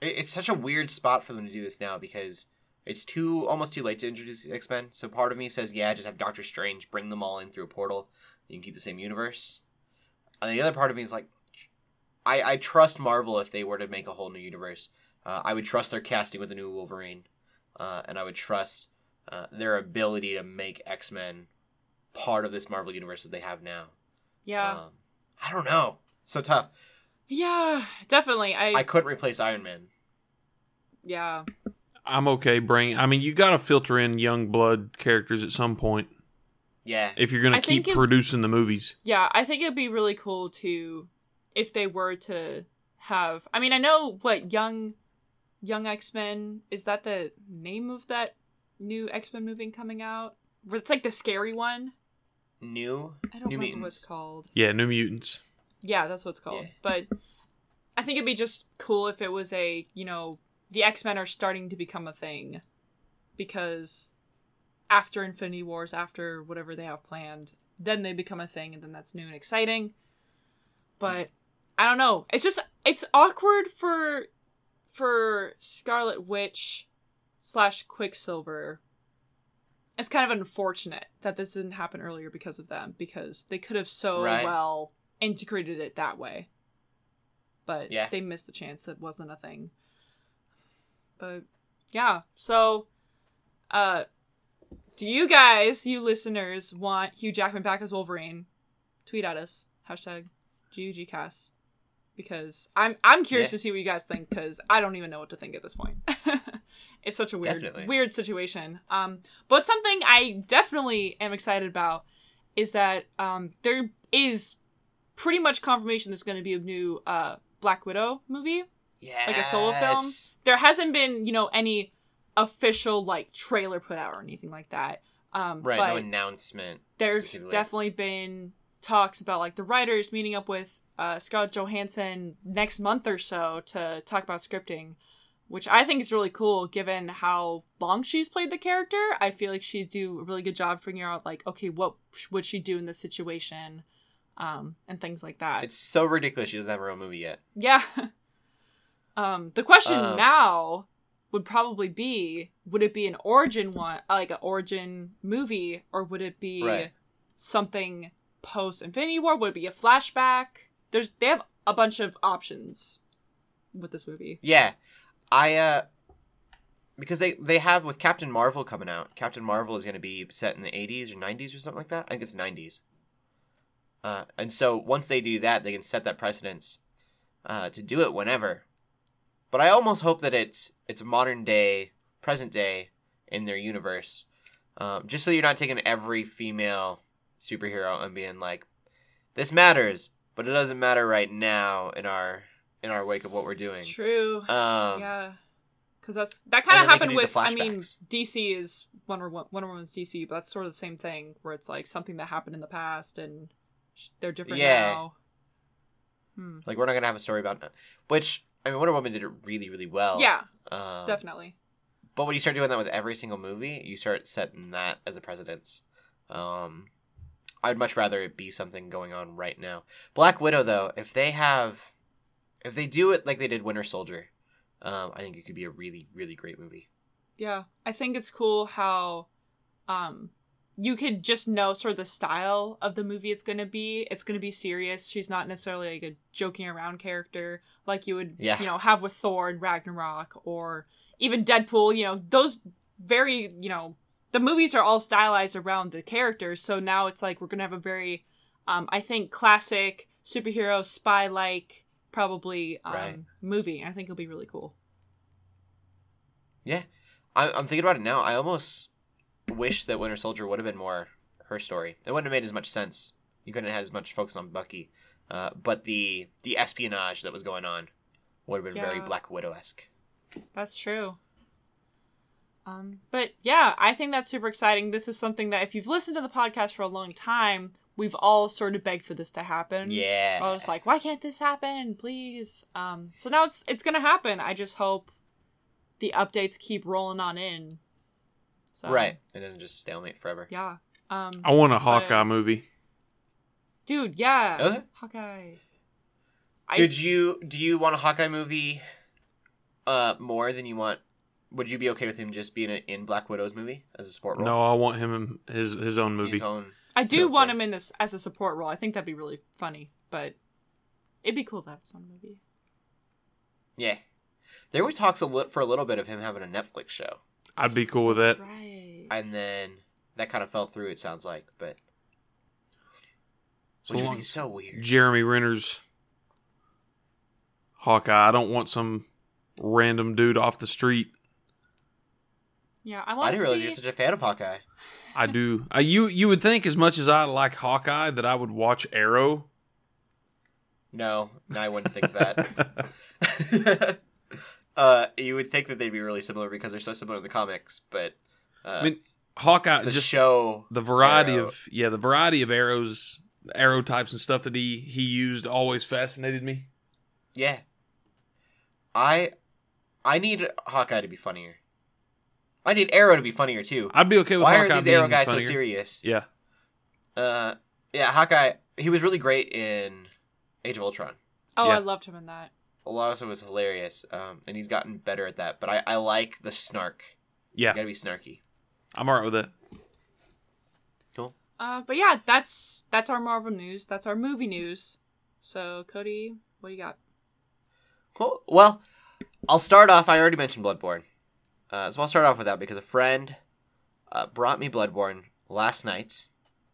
it's such a weird spot for them to do this now because it's too almost too late to introduce X Men. So part of me says, yeah, just have Doctor Strange bring them all in through a portal. You can keep the same universe. And the other part of me is like, I I trust Marvel if they were to make a whole new universe. Uh, I would trust their casting with the new Wolverine, uh, and I would trust uh, their ability to make X Men part of this Marvel universe that they have now. yeah, Um, I don't know. So tough. yeah, definitely. I, I couldn't replace Iron Man. yeah, I'm okay bring I mean you got to filter in young blood characters at some point Yeah. if you're going to keep it- producing the movies. yeah. I think it'd be really cool to if they were to have. I mean, I know what young young X Men is that the name of that new X Men movie coming out? Where it's like the scary one. New. I don't New remember what it's Mutants. called. Yeah, New Mutants. Yeah, that's what it's called. Yeah. But I think it'd be just cool if it was a, you know, the X Men are starting to become a thing. Because after Infinity Wars, after whatever they have planned, then they become a thing and then that's new and exciting. But I don't know. It's just it's awkward for for Scarlet Witch slash Quicksilver. It's kind of unfortunate that this didn't happen earlier because of them, because they could have so Right. well integrated it that way. But Yeah. they missed the chance that wasn't a thing. But yeah, so uh do you guys, you listeners, want Hugh Jackman back as Wolverine? Tweet at us. Hashtag GUGcast. Because I'm I'm curious Yeah. to see what you guys think because I don't even know what to think at this point. <laughs> it's such a weird Definitely. weird situation. Um but something I definitely am excited about is that um there is pretty much confirmation there's going to be a new uh Black Widow movie Yeah. Like a solo film? there hasn't been you know any official like trailer put out or anything like that um Right. no announcement. there's definitely been talks about like the writers meeting up with uh scarlett johansson next month or so to talk about scripting which i think is really cool given how long she's played the character i feel like she'd do a really good job figuring out like okay what would she do in this situation um and things like that It's so ridiculous she doesn't have her own movie yet. yeah. <laughs> um, the question Um, now would probably be: Would it be an origin one, like an origin movie, or would it be Right. something post Infinity War? Would it be a flashback? There's they have a bunch of options with this movie. Yeah. I uh because they they have with Captain Marvel coming out. Captain Marvel is going to be set in the 80s or 90s or something like that. I think it's 90s. Uh and so once they do that, they can set that precedence uh to do it whenever. But I almost hope that it's it's modern day, present day in their universe. Um, just so you're not taking every female superhero and being like, this matters, but it doesn't matter right now in our in our wake of what we're doing. True. Um, yeah. Because that's that kind of then they can happened with. I mean. DC is Wonder Wo- Wonder Woman's DC, but that's sort of the same thing where it's like something that happened in the past and they're different Yeah. now. Hmm. Like we're not gonna have a story about which I mean Wonder Woman did it really really well. yeah, Um, definitely. But when you start doing that with every single movie, you start setting that as a precedence. Um, I'd much rather it be something going on right now. Black Widow though, if they have, if they do it like they did Winter Soldier, um, I think it could be a really really great movie. Yeah, I think it's cool how um you could just know sort of the style of the movie it's going to be. It's going to be serious. She's not necessarily like a joking around character like you would, Yeah. you know, have with Thor and Ragnarok or even Deadpool, you know, those very, you know, the movies are all stylized around the characters. So now it's like we're going to have a very um I think classic superhero spy like probably um Right. movie. I think it'll be really cool. Yeah, I, I'm thinking about it now. I almost wish that Winter Soldier would have been more her story. It wouldn't have made as much sense. You couldn't have had as much focus on Bucky, uh, but the the espionage that was going on would have been very Black Widow esque. That's true. Um, but yeah, I think that's super exciting. This is something that if you've listened to the podcast for a long time, we've all sort of begged for this to happen. Yeah, I was like, why can't this happen? Please. Um, so now it's it's gonna happen. I just hope the updates keep rolling on in. So, right. It doesn't just stalemate forever. Yeah. Um, I want a Hawkeye movie. dude. Yeah. Okay. Hawkeye. I Did you do you want a Hawkeye movie uh more than you want would you be okay with him just being in- in Black Widow's movie as a support role? No, I want him in his his own movie. His own I do So, want okay. him in this as a support role. I think that'd be really funny, but it'd be cool to have his own movie. Yeah. There were talks a lit for a little bit of him having a Netflix show. I'd be cool with that. Right. And then that kind of fell through it sounds like, but So which would be so weird. Jeremy Renner's Hawkeye. I don't want some random dude off the street. yeah, I I want didn't to realize see. you're such a fan of Hawkeye. I do. I, you you would think as much as I like Hawkeye that I would watch Arrow. No, no, I wouldn't think that. <laughs> <laughs> uh, you would think that they'd be really similar because they're so similar in the comics, but uh, I mean, Hawkeye the just show the variety Arrow. of yeah the variety of arrows, arrow types and stuff that he he used always fascinated me. Yeah. I I need Hawkeye to be funnier. I need Arrow to be funnier too. I'd be okay with Why Hawkeye are these being Arrow guys funnier. so serious? Yeah, Uh yeah, Hawkeye he was really great in Age of Ultron. oh, Yeah. I loved him in that. Alonso was hilarious, um, and he's gotten better at that. But I, I like the snark. yeah, You gotta be snarky. I'm alright with that. Uh, but yeah, that's that's our Marvel news. That's our movie news. So Cody, what do you got? Cool. Well, I'll start off. I already mentioned Bloodborne, uh, so I'll start off with that because a friend uh, brought me Bloodborne last night,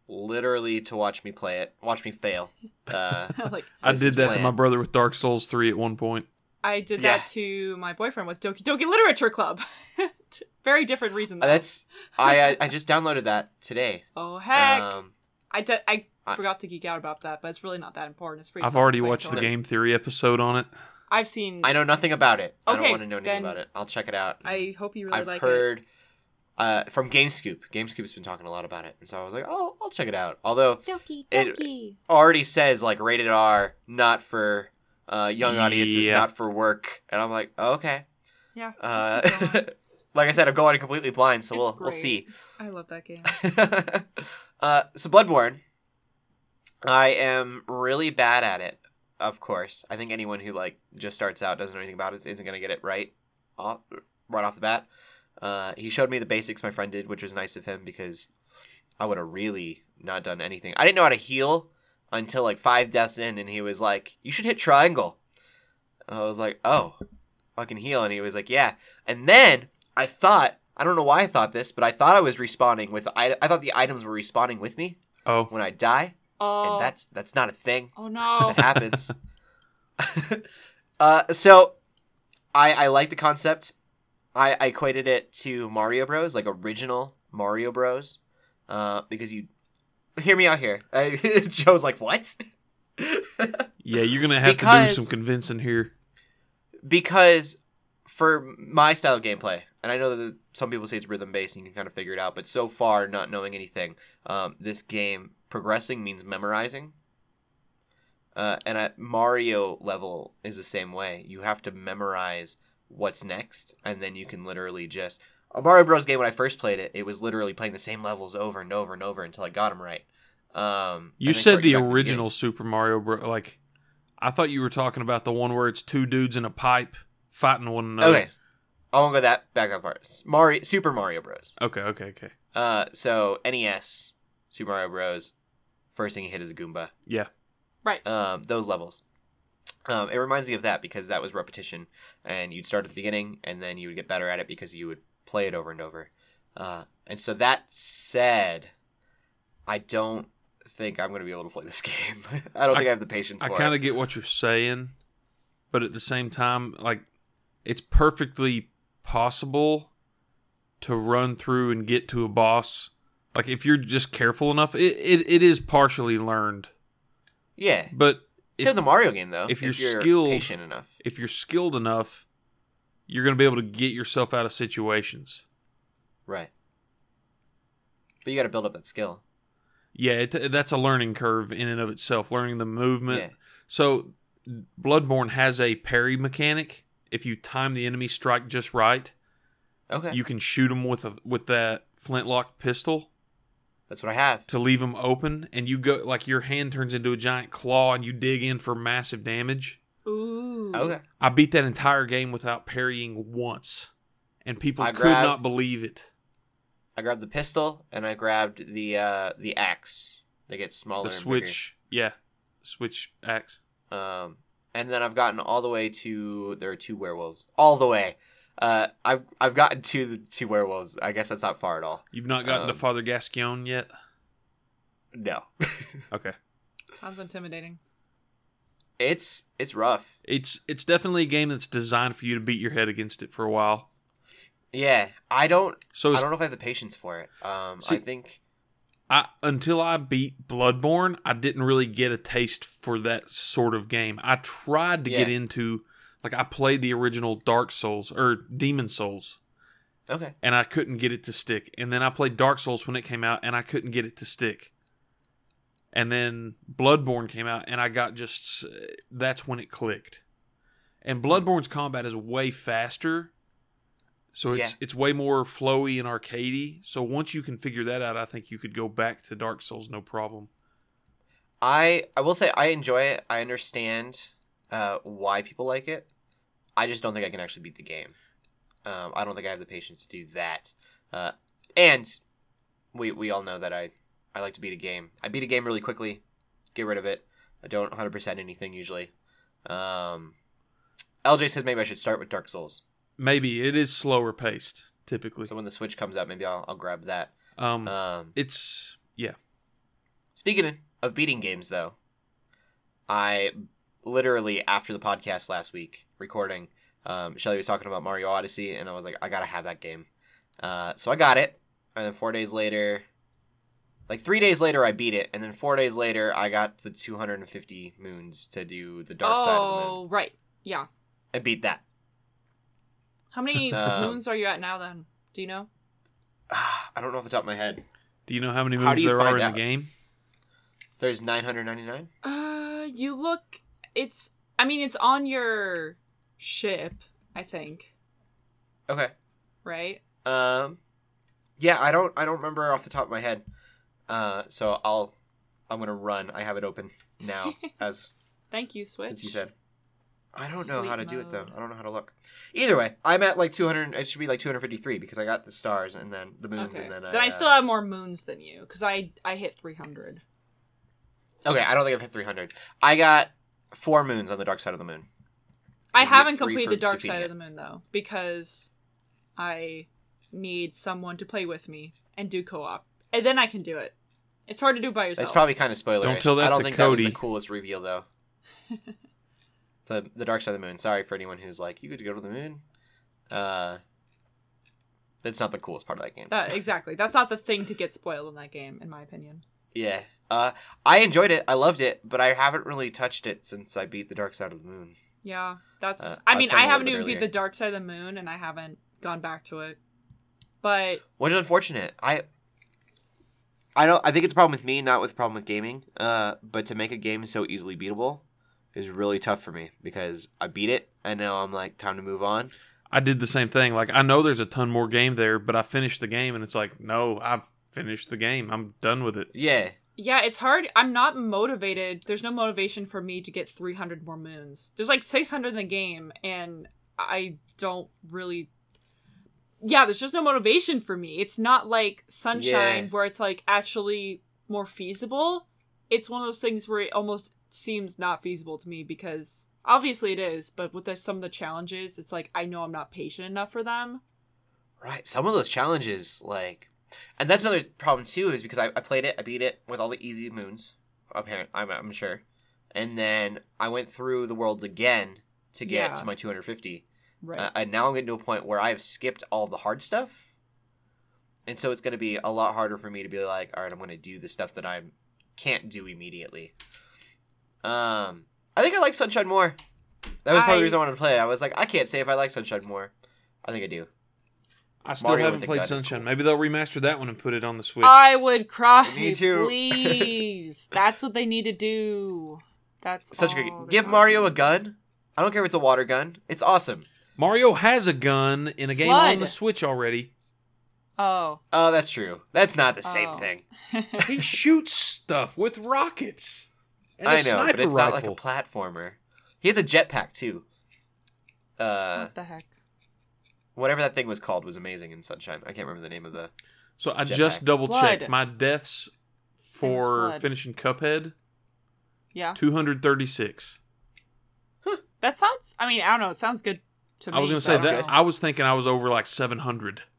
literally to watch me play it, watch me fail. <laughs> Uh, like I did is that to my brother with Dark Souls three at one point. I did Yeah. that to my boyfriend with Doki Doki Literature Club. <laughs> Very different reason. Uh, Though. that's I I- I just downloaded that today. <laughs> oh heck! Um, I did. I, I- forgot to geek out about that, but it's really not that important. It's pretty. I've already watched the game theory episode on it. I've seen. I know nothing about it. I don't Okay, want to know anything then about it. I'll check it out. I hope you really I've like it. heard uh, from GameScoop. GameScoop's been talking a lot about it, and so I was like, oh, I'll check it out. Although Doki It- already says like rated R, not for uh, young audiences, Yeah. not for work, and I'm like, oh, okay. yeah. Uh, just keep <laughs> going. like I said, I'm going completely blind, so It's we'll we'll see. I love that game. <laughs> uh, so Bloodborne, I am really bad at it. Of course, I think anyone who like just starts out doesn't know anything about it isn't gonna get it right, off, right off the bat. Uh, he showed me the basics. My friend did, which was nice of him because I would have really not done anything. I didn't know how to heal until like five deaths in, and he was like, "You should hit triangle." I was like, "Oh, I can heal," and he was like, "Yeah." And then I thought, I don't know why I thought this, but I thought I was respawning with. I, I thought the items were respawning with me Oh, when I die, Oh. and that's that's not a thing oh <laughs> no. that happens. <laughs> uh, so I I like the concept. I, I equated it to Mario Bros, like original Mario Bros, uh, because you hear me out here. Uh, <laughs> Joe's like, what? <laughs> yeah, you're gonna have to do some convincing here. because for my style of gameplay, and I know that some people say it's rhythm based and you can kind of figure it out, but so far, not knowing anything, um, this game progressing means memorizing. Uh, and at Mario level is the same way. You have to memorize what's next, and then you can literally just a Mario Bros. game. When I first played it, it was literally playing the same levels over and over and over until I got them right. Um, You said the you back to original Super Mario Bros. Like, I thought you were talking about the one where it's two dudes in a pipe fighting one another. beginning. Okay, I won't go that back up far. Mario Super Mario Bros. Okay. Okay. Okay. Uh, so NES, Super Mario Bros. First thing you hit is a Goomba. Yeah. right. Um, those levels. Um, it reminds me of that because that was repetition, and you'd start at the beginning, and then you would get better at it because you would play it over and over. Uh, and so that said, I don't think I'm going to be able to play this <laughs> game. I don't think I, have the patience I kind of get what you're saying, but at the same time, like, it's perfectly possible to run through and get to a boss. Like, if you're just careful enough, it, it, it is partially learned. Yeah. But Same the Mario game though. if you're skilled- patient enough. if you're skilled enough, you're going to be able to get yourself out of situations. Right. But you got to build up that skill. Yeah, it, that's a learning curve in and of itself, learning the movement. Yeah. So, Bloodborne has a parry mechanic. If you time the enemy strike just right, Okay. you can shoot them with a with that flintlock pistol That's what I have. to leave them open, and you go like your hand turns into a giant claw, and you dig in for massive damage. Ooh. Okay. I beat that entire game without parrying once, and people I could grabbed- not believe it. I grabbed the pistol and I grabbed the uh, the axe. They get smaller. The and Switch, yeah, the Switch axe. Um, and then I've gotten all the way to there are two werewolves. All the way. Uh, I've I've gotten to the two werewolves. I guess that's not far at all. You've not gotten to Um, Father Gascoigne yet. No, <laughs> Okay, Sounds intimidating. it's it's rough. it's it's definitely a game that's designed for you to beat your head against it for a while. Yeah, I don't So I don't know if I have the patience for it. Um, See- I think I until I beat Bloodborne, I didn't really get a taste for that sort of game. I tried to get into like I played the original Dark Souls or Demon Souls okay. and I couldn't get it to stick. And then I played Dark Souls when it came out and I couldn't get it to stick. And then Bloodborne came out and I got just that's when it clicked. And Bloodborne's combat is way faster. So it's Yeah. it's way more flowy and arcadey. So once you can figure that out, I think you could go back to Dark Souls no problem. I I will say I enjoy it. I understand uh, why people like it. I just don't think I can actually beat the game. Um, I don't think I have the patience to do that. Uh, and we we all know that I I like to beat a game. I beat a game really quickly, get rid of it. I don't 100% anything usually. Um, LJ said maybe I should start with Dark Souls. Maybe it is slower paced typically. So when the Switch comes out, maybe I'll I'll grab that. Um, Um, it's yeah. Speaking of beating games, though, I literally after the podcast last week recording, um, Shelly was talking about Mario Odyssey, and I was like, I gotta have that game. Uh, so I got it, and then four days later, like three days later, I beat it, and then four days later, I got the 250 moons to do the dark side of the moon. oh, right. Yeah. I beat that. How many <laughs> Um, moons are you at now then? Do you know? <sighs> I don't know off the top of my head. Do you know how many How do moves you there are in out? the game? There's 999. Uh, you look. It's. I mean, it's on your ship. I think. Okay. Right. Um, yeah, I don't, I don't remember off the top of my head. Uh, so I'll, I'm gonna run. I have it open now <laughs> as Thank you, Switch. since you said. I don't know Sleep how to do it though. I don't know how to look. Either way, I'm at like 200. It should be like 253 because I got the stars and then the moons Okay. and then then I. I uh, still have more moons than you because I I hit 300. Okay, I don't think I've hit 300. I got four moons on the dark side of the moon. I haven't completed the dark side it. of the moon though because I need someone to play with me and do co-op, and then I can do it. It's hard to do by yourself. It's probably kind of spoiler. Don't tell that I don't to think that was the coolest reveal though. <laughs> the the dark side of the moon. Sorry for anyone who's like, you could go to the moon. Uh, that's not the coolest part of that game. That, exactly. That's not the thing to get spoiled in that game, in my opinion. Yeah. Uh, I enjoyed it. I loved it, but I haven't really touched it since I beat the dark side of the moon. Yeah, that's. Uh, I I mean, I haven't even bit beat the dark side of the moon, and I haven't gone back to it. But Which is unfortunate. I. I don't. I think it's a problem with me, not with a problem with gaming. Uh, but to make a game so easily beatable is really tough for me because I beat it and now I'm like, time to move on. I did the same thing. Like I know there's a ton more game there, but I finished the game and it's like, no, I've finished the game. I'm done with it. Yeah. Yeah, it's hard. I'm not motivated. There's no motivation for me to get 300 more moons. There's like 600 in the game, and I don't really. Yeah, there's just no motivation for me. It's not like Sunshine Yeah. where it's like actually more feasible. It's one of those things where it almost seems not feasible to me because obviously it is, but with the, some of the challenges, it's like I know I'm not patient enough for them. Right. Some of those challenges, like, and that's another problem too, is because I, I played it, I beat it with all the easy moons, apparent, I'm, I'm sure, and then I went through the worlds again to get Yeah. to my 250, Right. uh, and now I'm getting to a point where I've skipped all the hard stuff, and so it's going to be a lot harder for me to be like, all right, I'm going to do the stuff that I can't do immediately. Um, I think I like Sunshine more. That was part of I- the reason I wanted to play. it. I was like, I can't say if I like Sunshine more. I think I do. I still Mario haven't played Sunshine. cool. Maybe they'll remaster that one and put it on the Switch. I would cry. Me too. Please. <laughs> That's what they need to do. That's Such a all good. Give gotta Mario do. a gun. I don't care if it's a water gun. It's awesome. Mario has a gun in a game on the Switch already. Oh. Oh, that's true. That's not the same Oh. thing. <laughs> he shoots stuff with rockets and a I know, sniper but it's rifle. not like a platformer. He has a jetpack too. uh, what the heck? Whatever that thing was called was amazing in Sunshine. I can't remember the name of the. So I Jetpack. just double checked FLUDD. my deaths for FLUDD. finishing Cuphead. Yeah, Two hundred thirty-six. that sounds. I mean, I don't know. It sounds good to me. I was gonna say Sounds that good. I was thinking I was over like seven hundred. <laughs>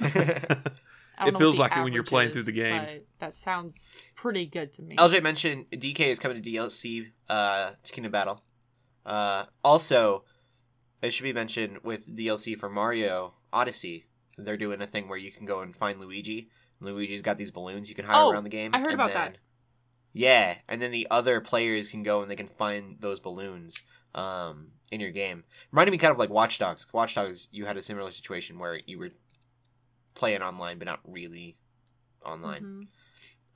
<laughs> It feels like it when you're playing is, through the game. That sounds pretty good to me. LJ mentioned DK is coming to DLC uh, to Kingdom Battle. Uh, also, it should be mentioned with DLC for Mario Odyssey. They're doing a thing where you can go and find Luigi. Luigi's got these balloons you can hide Oh, around the game. I heard and about then- that. Yeah, and then the other players can go and they can find those balloons um, in your game. Reminded me kind of like Watch Dogs. Watch Dogs, you had a similar situation where you were playing online, but not really online.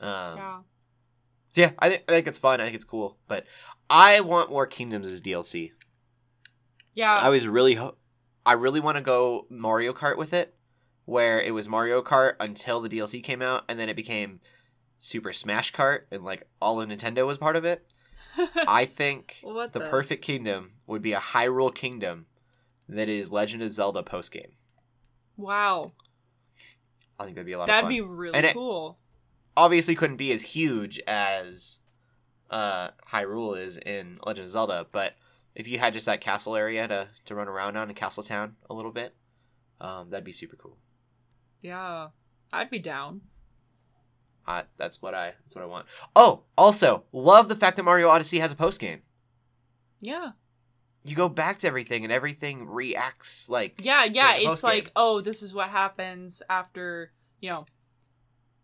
Mhm. Um, Yeah. so yeah, I think I think it's fun. I think it's cool, but I want more Kingdoms as DLC. Yeah. I was really, ho- I really want to go Mario Kart with it, where it was Mario Kart until the DLC came out, and then it became Super Smash Kart, and like all of Nintendo was part of it. <laughs> I think the, the- perfect kingdom would be a Hyrule Kingdom that is Legend of Zelda post game. wow. I think that'd be a lot That'd of fun. be really And cool. obviously couldn't be as huge as uh Hyrule is in Legend of Zelda, but if you had just that castle area to, to run around on in Castle Town a little bit, um, that'd be super cool. Yeah. I'd be down. Uh, that's what I that's what I want. Oh, also love the fact that Mario Odyssey has a post game. Yeah. You go back to everything and everything reacts like Yeah, yeah. It's like, oh, this is what happens after, you know,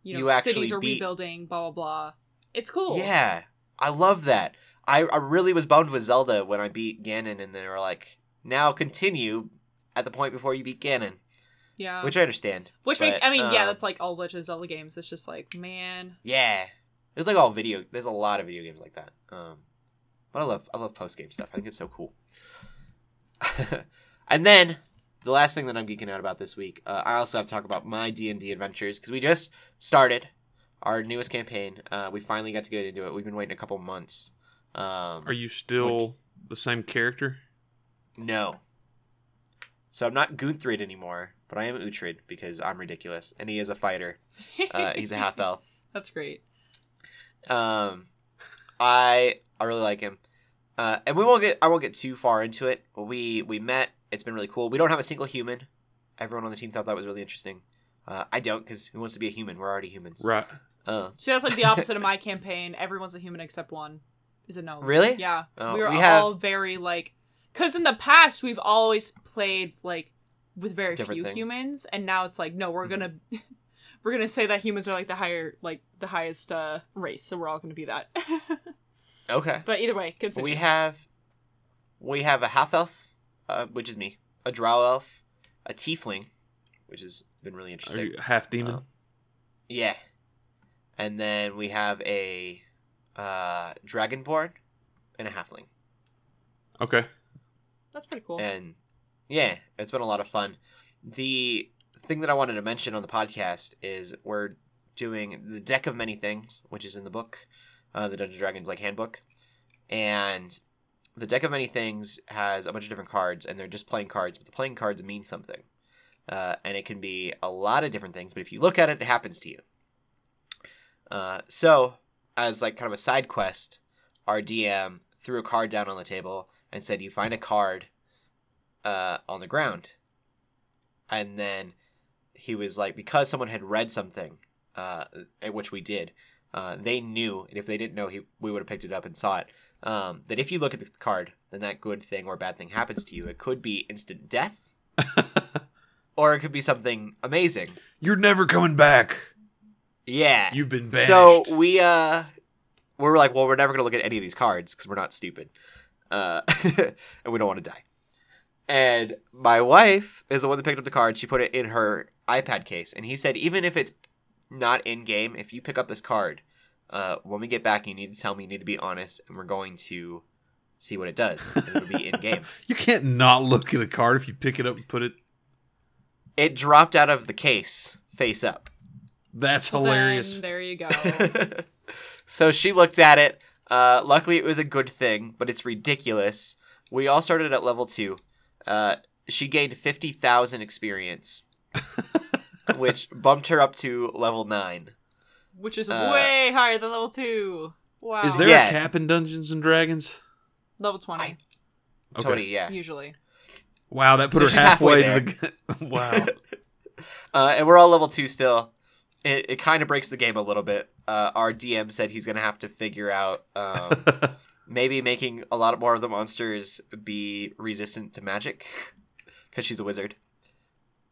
you know, You actually cities are beat- rebuilding, blah blah blah. It's cool. Yeah, I love that. I, I really was bummed with Zelda when I beat Ganon, and they were like, "Now continue at the point before you beat Ganon," Yeah. which I understand. Which but, make, I mean, yeah, um, that's like all Legend of Zelda games. It's just like, man, Yeah, it's like all video. There's a lot of video games like that. Um, but I love I love post game stuff. I think it's so cool. <laughs> and then the last thing that I'm geeking out about this week, uh, I also have to talk about my D and D adventures because we just started our newest campaign. Uh, we finally got to get into it. We've been waiting a couple months. Um, Are you still the same character? No. So I'm not Gunthrid anymore, but I am Uhtred because I'm ridiculous, and he is a fighter. Uh, he's a half <laughs> elf. that's great. Um, I I really like him. Uh, and we won't get I won't get too far into it. We we met. It's been really cool. We don't have a single human. Everyone on the team thought that was really interesting. Uh, I don't because who wants to be a human? We're already humans. Right. Uh, So that's like the opposite of my campaign. Everyone's a human except one. Is a no. Really? Yeah. Oh, we were we have- all very like, because in the past we've always played like with very Different few things. humans, and now it's like no, we're gonna <laughs> we're gonna say that humans are like the higher like the highest uh race, so we're all gonna be that. <laughs> okay. but either way, continue. We have we have a half elf, uh, which is me, a drow elf, a tiefling, which has been really Are interesting. you half demon? Uh, Yeah. And then we have a uh, dragonborn and a halfling. okay. That's pretty cool. And yeah, it's been a lot of fun. The thing that I wanted to mention on the podcast is we're doing the deck of many things, which is in the book, uh, the Dungeons and Dragons like handbook, and the deck of many things has a bunch of different cards, and they're just playing cards, but the playing cards mean something, uh, and it can be a lot of different things. But if you look at it, it happens to you. Uh, so, as like kind of a side quest, our DM threw a card down on the table and said, "You find a card uh, on the ground," and then he was like, because someone had read something, uh, which we did, uh, they knew, and if they didn't know, he we would have picked it up and saw it. Um, that if you look at the card, then that good thing or bad thing happens to you. It could be instant death, <laughs> or it could be something amazing. You're never coming back. Yeah, You've been banished. So we uh we were like, well, we're never gonna look at any of these cards because we're not stupid, uh, <laughs> and we don't want to die. And my wife is the one that picked up the card. She put it in her iPad case, and he said, even if it's not in game, if you pick up this card, uh, when we get back, you need to tell me. You need to be honest, and we're going to see what it does. And it'll be <laughs> in game. you can't not look at a card if you pick it up and put it. It dropped out of the case, face up. That's Well, hilarious. then, there you go. <laughs> so she looked at it. Uh, luckily, it was a good thing, but it's ridiculous. We all started at level two, Uh, she gained fifty thousand experience, <laughs> which bumped her up to level nine. Which is Uh, way higher than level two. Wow. Is there Yeah. a cap in Dungeons and Dragons? level twenty I- Okay. Twenty, yeah. usually? Wow, that put So her halfway halfway, to the. <laughs> wow. Uh, and we're all level two still. It, it kind of breaks the game a little bit. Uh, our DM said he's gonna have to figure out um, <laughs> maybe making a lot more of the monsters be resistant to magic because she's a wizard.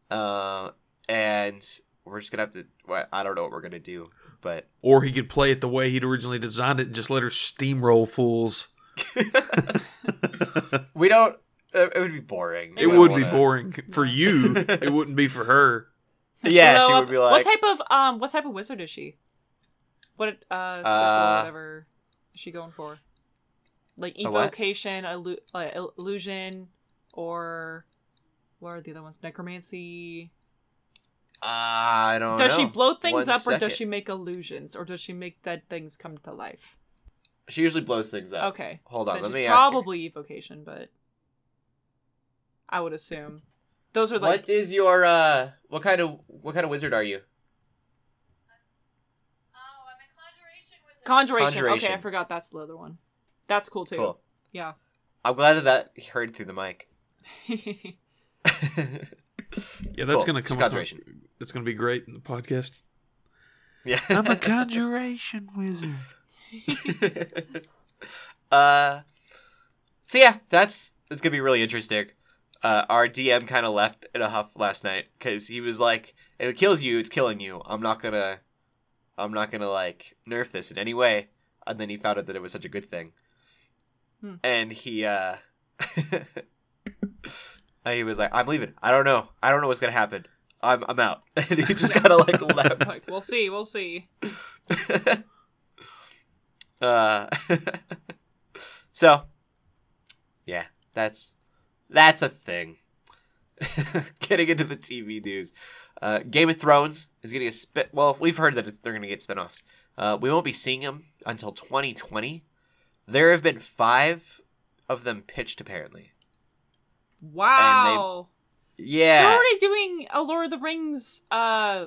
Uh, and we're just gonna have to. Well, I don't know what we're gonna do, but or he could play it the way he'd originally designed it and just let her steamroll fools. <laughs> we don't. It it would be boring. It would don't be boring for you. <laughs> it wouldn't be for her. <laughs> Yeah, she would be like. what type of um, what type of wizard is she? What uh, Uh, whatever is she going for? Like evocation, illu- illusion, or what are the other ones? Necromancy. I don't Does know. she blow things One up, or does she make illusions, or does she make dead things come to life? She usually blows things up. Okay, Hold on, then let me ask. Probably evocation, but I would assume those are like. what is your uh? What kind of what kind of wizard are you? conjuration? Conjuration. Okay, I forgot that's the other one. That's cool too. Cool. Yeah. I'm glad that that heard through the mic. <laughs> Yeah, that's Cool. gonna come. Just conjuration. That's gonna be great in the podcast. Yeah. I'm a <laughs> conjuration wizard. <laughs> uh. So yeah, that's that's gonna be really interesting. Uh, our DM kind of left in a huff last night because he was like, "If it kills you, it's killing you. I'm not gonna, I'm not gonna like nerf this in any way." And then he found out that it was such a good thing, Hmm. and he uh, <laughs> he was like, "I'm leaving. I don't know. I don't know what's gonna happen. I'm I'm out." <laughs> And he just kind of <laughs> like left. like, we'll see, we'll see. uh, so, yeah, that's that's a thing. <laughs> getting into the TV news, uh, Game of Thrones is getting a spit. Well, we've heard that it's, they're going to get spinoffs. Uh, we won't be seeing them until 2020. There have been five of them pitched, apparently. Wow. Yeah. They're already doing a Lord of the Rings uh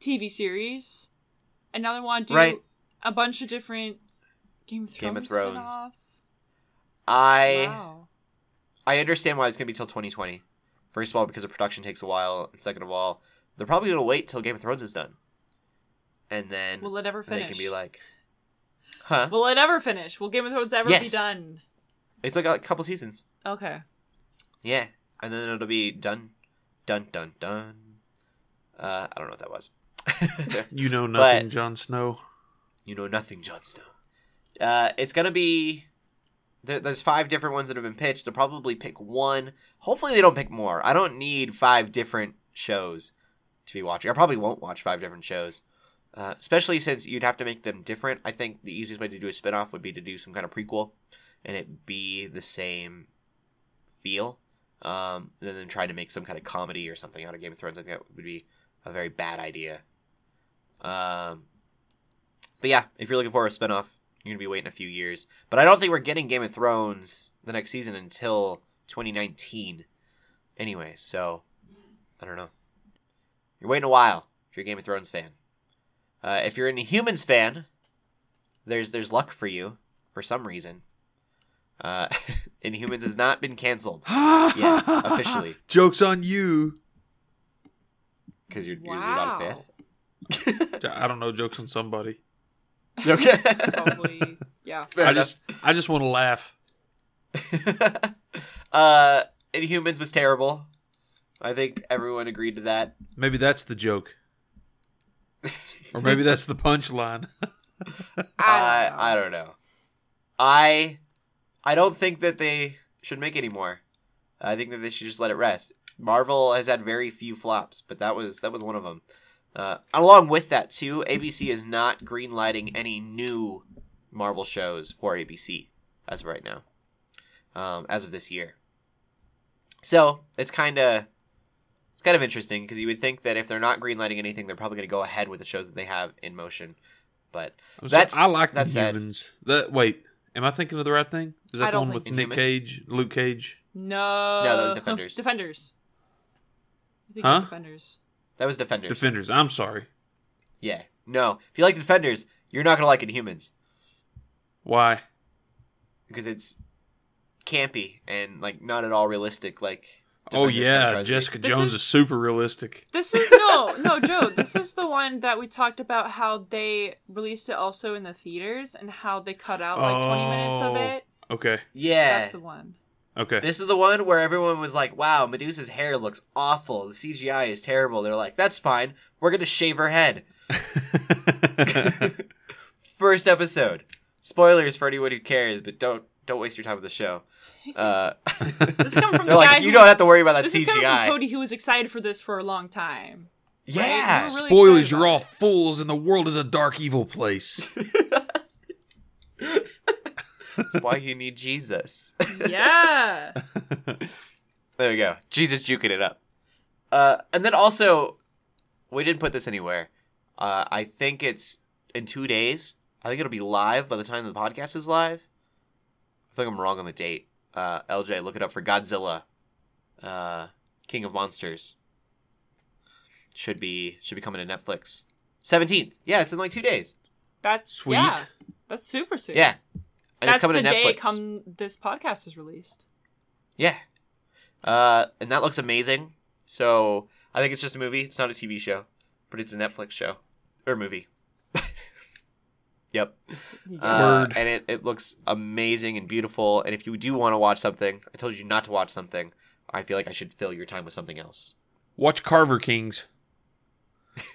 TV series. And now they want to do Right. a bunch of different Game of Thrones. Game of Thrones. spin-off. I Wow. I understand why it's going to be till 2020. First of all, because the production takes a while, and second of all, they're probably going to wait till Game of Thrones is done, and then Will it ever finish? they can be like, "Huh." Will it ever finish? Will Game of Thrones ever be done? It's like a couple seasons. Okay. Yeah, and then it'll be done, dun dun dun. Uh, I don't know what that was. <laughs> You know nothing, But- Jon Snow. you know nothing, Jon Snow. Uh, it's gonna be. There, there's five different ones that have been pitched. They'll probably pick one. Hopefully, they don't pick more. I don't need five different shows to be watching. I probably won't watch five different shows, uh, especially since you'd have to make them different. I think the easiest way to do a spinoff would be to do some kind of prequel, and it be the same feel. Um, and then try to make some kind of comedy or something out of Game of Thrones. I think that would be a very bad idea. Um, but yeah, if you're looking for a spinoff, you're gonna be waiting a few years. But I don't think we're getting Game of Thrones the next season until 2019. Anyway, so I don't know. You're waiting a while if you're a Game of Thrones fan. Uh, if you're Inhumans fan, there's there's luck for you for some reason. Uh, <laughs> Inhumans has not been canceled <gasps> yeah, officially. Joke's on you. because you're usually not a fan. <laughs> I don't know. Jokes on somebody. <laughs> Okay. Probably. yeah. <laughs> Fair I enough. just, I just want to laugh. <laughs> uh, Inhumans was terrible. I think everyone agreed to that. Maybe that's the joke, or maybe that's the punchline. I I don't know. I don't know. I I don't think that they should make any more. I think that they should just let it rest. Marvel has had very few flops, but that was that was one of them. Uh, along with that too, ABC is not greenlighting any new Marvel shows for ABC as of right now, um, as of this year. So it's kind of it's kind of interesting because you would think that if they're not greenlighting anything, they're probably going to go ahead with the shows that they have in motion. But So That's- I like that the said- humans. That wait, am I thinking of the right thing? Is that I the one with think- Nick Inhumans? Cage, Luke Cage? No. No, that was Defenders. Defenders. I think Huh? Defenders. That was Defenders. Defenders. I'm sorry. yeah. No. If you like Defenders, you're not gonna like Inhumans Why? because it's campy and like not at all realistic. Like. oh Defenders kinda yeah, tries to be. Jessica This Jones is- is super realistic. This is <laughs> no, no, Joe. This is the one that we talked about how they released it also in the theaters and how they cut out like 20 minutes of Oh. it. Okay. Yeah. That's the one. Okay. This is the one where everyone was like, "Wow, Medusa's hair looks awful. The CGI is terrible." They're like, "That's fine. We're gonna shave her head." <laughs> <laughs> First episode. Spoilers for anyone who cares, but don't don't waste your time with the show. Uh, <laughs> This is coming from they're the like, guy you who don't have to worry about that This is coming from CGI. Cody, who was excited for this for a long time. yeah, You were really Spoilers, you're all it. fools and the world is a dark evil place. That's why you need Jesus. Yeah. <laughs> There we go. Jesus juking it up. Uh, and then also, we didn't put this anywhere. Uh, I think it's in two days. I think it'll be live by the time the podcast is live. I think I'm wrong on the date. Uh, LJ, look it up for Godzilla, uh, King of Monsters. Should be should be coming to Netflix. Seventeenth. Yeah, it's in like two days. That's Sweet. Yeah, that's super soon. Yeah, and That's it's coming the to day come this podcast is released. Yeah. Uh, and that looks amazing. So I think it's just a movie. It's not a TV show, but it's a Netflix show or movie. <laughs> yep. Uh, Word. and it, it looks amazing and beautiful. And if you do want to watch something, I told you not to watch something. I feel like I should fill your time with something else. Watch Carver Kings. <laughs>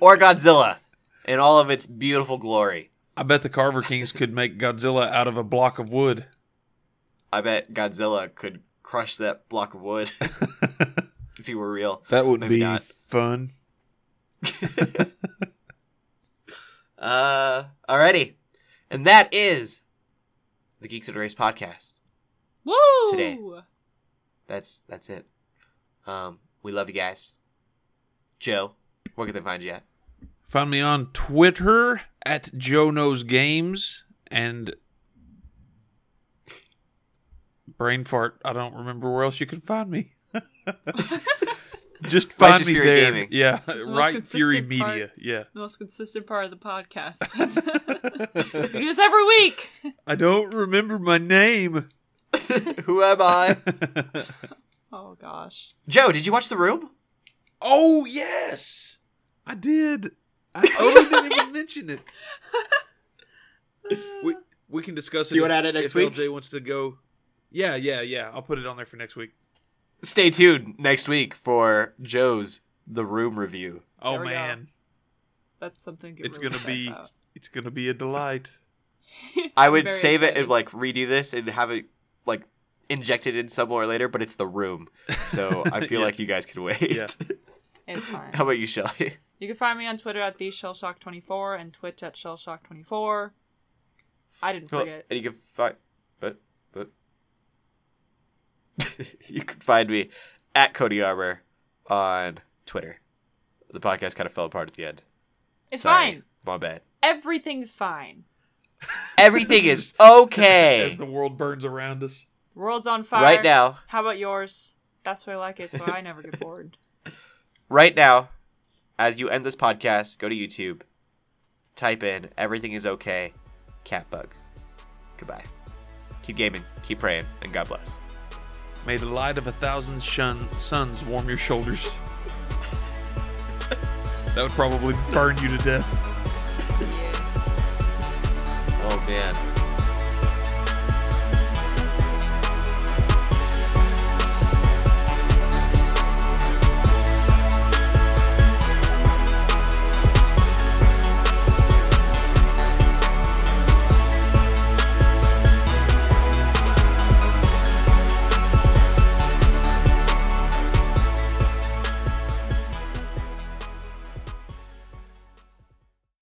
Or Godzilla in all of its beautiful glory. I bet the Carver Kings could make Godzilla out of a block of wood. <laughs> I bet Godzilla could crush that block of wood <laughs> if he were real. That would Maybe be not. fun. <laughs> Uh, alrighty. And that is the Geeks Under Grace podcast. Woo! Today. That's that's it. Um, we love you guys. Joe, where can they find you at? Find me on Twitter at Joe Knows Games and brain fart. I don't remember where else you can find me. <laughs> Just find me Fury there. Gaming. Yeah, the most right. Fury consistent part. Media. Yeah. The most consistent part of the podcast. <laughs> we do this every week. I don't remember my name. <laughs> Who am I? Oh gosh. Joe, did you watch The Room? oh yes, I did. I totally didn't even <laughs> mention it. We we can discuss it. You if- wanna add it next if week? LJ wants to go. Yeah, yeah, yeah. I'll put it on there for next week. Stay tuned next week for Joe's The Room review. Oh There we go. man, That's something. to get it's really gonna be about. it's gonna be a delight. <laughs> I I'm would very save it excited. and like redo this and have it like injected in somewhere later, but it's The Room. So I <laughs> feel Yeah. like you guys can wait. Yeah. It's fine. How about you, Shelly? You can find me on Twitter at the Shellshock24 and Twitch at Shellshock24. I didn't Well, forget. and you can find, but but <laughs> you can find me at Cody Arbor on Twitter. The podcast kind of fell apart at the end. It's Sorry. fine. My bad. Everything's fine. Everything is <laughs> okay As the world burns around us. The world's on fire. right now. How about yours? That's why I like it, so I never get bored. <laughs> Right now, as you end this podcast, go to YouTube, type in "Everything is okay," cat bug. Goodbye. Keep gaming, keep praying, and God bless. May the light of a thousand shun- suns warm your shoulders. <laughs> that would probably burn you to death. Yeah. Oh man.